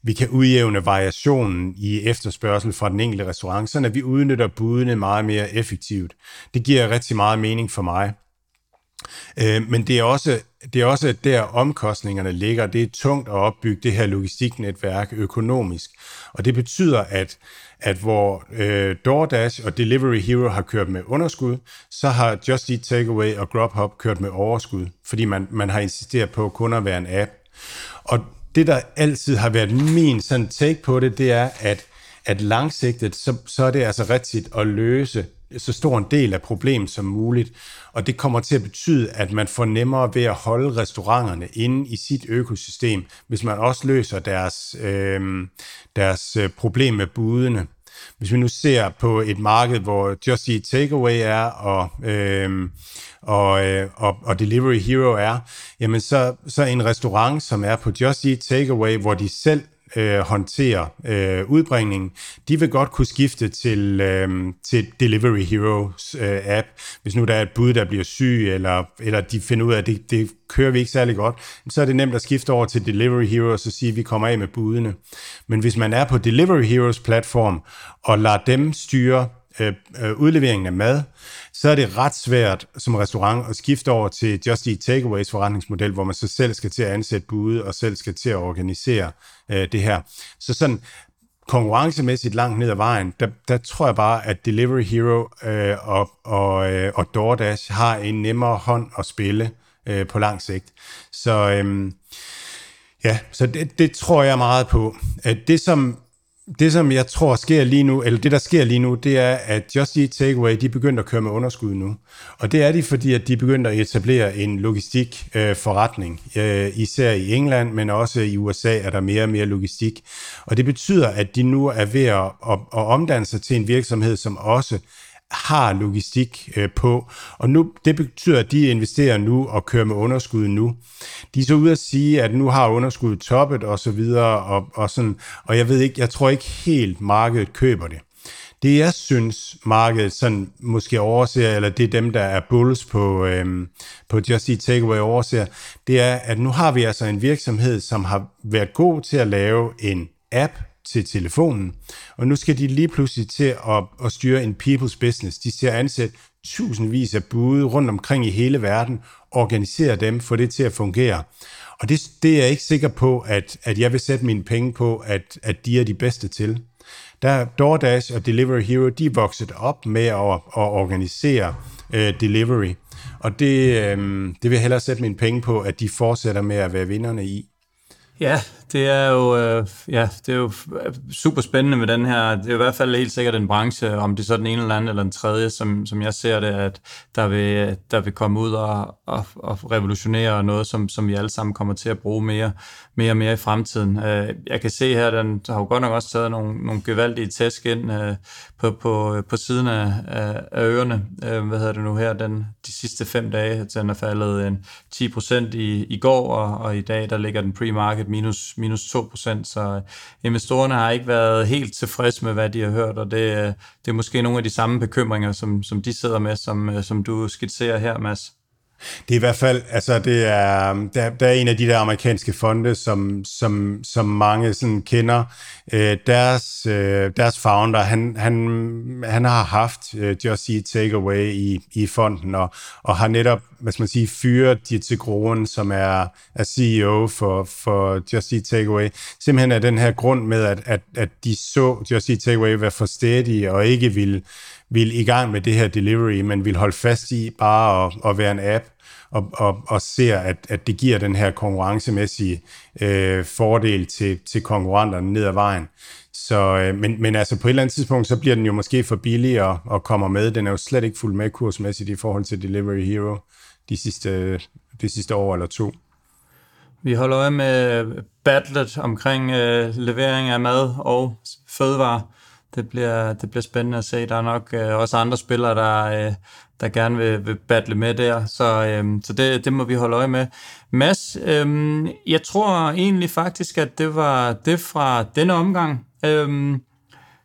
vi kan udjævne variationen i efterspørgsel fra den enkelte restaurant, så at vi udnytter budene meget mere effektivt. Det giver rigtig meget mening for mig. Øh, men det er, også, det er også der omkostningerne ligger. Det er tungt at opbygge det her logistiknetværk økonomisk. Og det betyder, at, at hvor øh, DoorDash og Delivery Hero har kørt med underskud, så har Just Eat Takeaway og Grubhub kørt med overskud, fordi man, man har insisteret på kun at være en app. Og det, der altid har været min sådan take på det, det er, at, at langsigtet, så, så er det altså rigtigt at løse så stor en del af problemet som muligt. Og det kommer til at betyde, at man får nemmere ved at holde restauranterne inde i sit økosystem, hvis man også løser deres, øhm, øh, deres problem med budene. Hvis vi nu ser på et marked, hvor Just Eat Takeaway er, og, øh, og, øh, og, og Delivery Hero er, jamen så, så en restaurant, som er på Just Eat Takeaway, hvor de selv øh, håndtere øh, udbringningen, de vil godt kunne skifte til, øh, til Delivery Heroes øh, app, hvis nu der er et bud, der bliver syg, eller, eller de finder ud af, at det, det kører vi ikke særlig godt, så er det nemt at skifte over til Delivery Heroes og sige, at vi kommer af med budene. Men hvis man er på Delivery Heroes platform og lader dem styre øh, øh, udleveringen af mad, så er det ret svært som restaurant at skifte over til Just Eat Takeaways forretningsmodel, hvor man så selv skal til at ansætte bude og selv skal til at organisere øh, det her. Så sådan konkurrencemæssigt langt ned ad vejen, der, der tror jeg bare, at Delivery Hero øh, og, og, øh, og DoorDash har en nemmere hånd at spille øh, på lang sigt. Så øh, ja, så det, det tror jeg meget på. At det, som det, som jeg tror sker lige nu, eller det, der sker lige nu, det er, at Just Eat Takeaway, de begynder at køre med underskud nu. Og det er de, fordi at de begynder at etablere en logistik øh. Øh, især i England, men også i USA er der mere og mere logistik. Og det betyder, at de nu er ved at, at, at omdanne sig til en virksomhed, som også har logistik øh, på, og nu, det betyder, at de investerer nu og kører med underskud nu. De er så ude at sige, at nu har underskuddet toppet og så videre, og, og, sådan, og jeg ved ikke, jeg tror ikke helt markedet køber det. Det jeg synes, markedet sådan måske overser, eller det er dem, der er bulls på, øhm, på Just Eat Takeaway overser, det er, at nu har vi altså en virksomhed, som har været god til at lave en app, til telefonen. Og nu skal de lige pludselig til at, at styre en people's business. De ser ansat tusindvis af bude rundt omkring i hele verden, organisere dem, få det til at fungere. Og det, det er jeg ikke sikker på, at, at jeg vil sætte mine penge på, at, at de er de bedste til. Der DoorDash og Delivery Hero, de er vokset op med at, at organisere øh, delivery. Og det, øh, det vil jeg hellere sætte mine penge på, at de fortsætter med at være vinderne i.
Ja, det er jo øh, ja, det er jo øh, super spændende med den her. Det er i hvert fald helt sikkert en branche, om det er så den ene eller anden eller den tredje, som, som jeg ser det, at der vil, der vil komme ud og, og, og revolutionere noget, som, som vi alle sammen kommer til at bruge mere, mere og mere i fremtiden. Øh, jeg kan se her, den har jo godt nok også taget nogle, nogle gevaldige tæsk ind øh, på, på, på siden af, af, ørerne. Øh, hvad hedder det nu her? Den, de sidste fem dage, den er faldet en 10 procent i, i går, og, og i dag der ligger den pre-market minus, minus 2 procent, så øh, investorerne har ikke været helt tilfredse med, hvad de har hørt, og det, øh, det er måske nogle af de samme bekymringer, som, som de sidder med, som, øh, som du skitserer her, Mads.
Det er i hvert fald, altså det er, der, der er en af de der amerikanske fonde, som, som, som mange sådan kender. Øh, deres, øh, deres founder, han, han, han har haft øh, Just Eat Takeaway i, i fonden, og, og har netop, hvad skal man sige, fyret de til Groen, som er, er CEO for, for Just Eat Takeaway. Simpelthen af den her grund med, at, at, at de så Just Eat Takeaway være for stedige, og ikke ville vil i gang med det her delivery, men vil holde fast i bare at, at være en app, og, og, og ser, at, at det giver den her konkurrencemæssige øh, fordel til, til konkurrenterne ned ad vejen. Så, øh, men, men altså på et eller andet tidspunkt, så bliver den jo måske for billig og, og kommer med. Den er jo slet ikke fuld med kursmæssigt i forhold til Delivery Hero de sidste, de sidste år eller to.
Vi holder øje med battlet omkring øh, levering af mad og fødevarer det bliver, det bliver spændende at se. Der er nok øh, også andre spillere, der, øh, der gerne vil, vil battle med der, så, øh, så det, det må vi holde øje med. Mads, øh, jeg tror egentlig faktisk, at det var det fra denne omgang. Øh,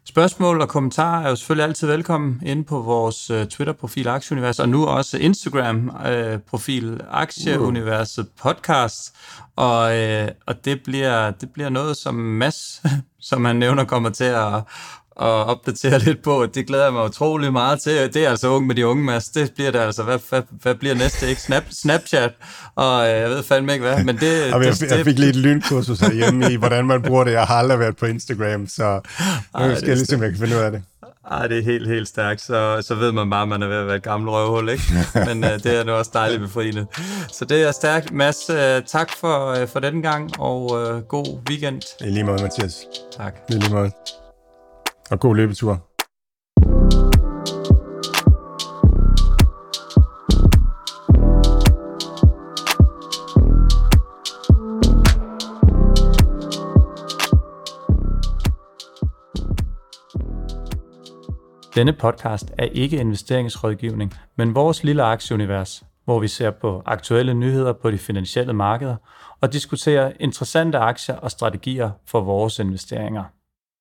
Spørgsmål og kommentarer er jo selvfølgelig altid velkommen inde på vores uh, Twitter-profil Aktieunivers, og nu også Instagram-profil uh, Aktieuniverset Podcast. Og, uh, og det, bliver, det bliver noget, som Mads, som han nævner, kommer til at, og opdatere lidt på. Det glæder jeg mig utrolig meget til. Det er altså unge med de unge, Mads. Det bliver det altså. Hvad, hvad, hvad bliver næste? Ikke? Snap, Snapchat? Og øh, jeg ved fandme ikke hvad. Men det,
Jamen, jeg, det, jeg fik lige et lynkursus herhjemme i, hvordan man bruger det. Jeg har aldrig været på Instagram, så nu Ej, skal jeg ligesom, jeg kan finde ud af det.
Ej, det er helt, helt stærkt. Så, så ved man bare, at man er ved at være et gammelt røvhul, ikke? Men uh, det er nu også dejligt befriende. Så det er stærkt. Mads, uh, tak for, uh, for den gang, og uh, god weekend.
I lige måde, Mathias.
Tak.
I lige måde. Og god løbetur.
Denne podcast er ikke investeringsrådgivning, men vores lille aktieunivers, hvor vi ser på aktuelle nyheder på de finansielle markeder og diskuterer interessante aktier og strategier for vores investeringer.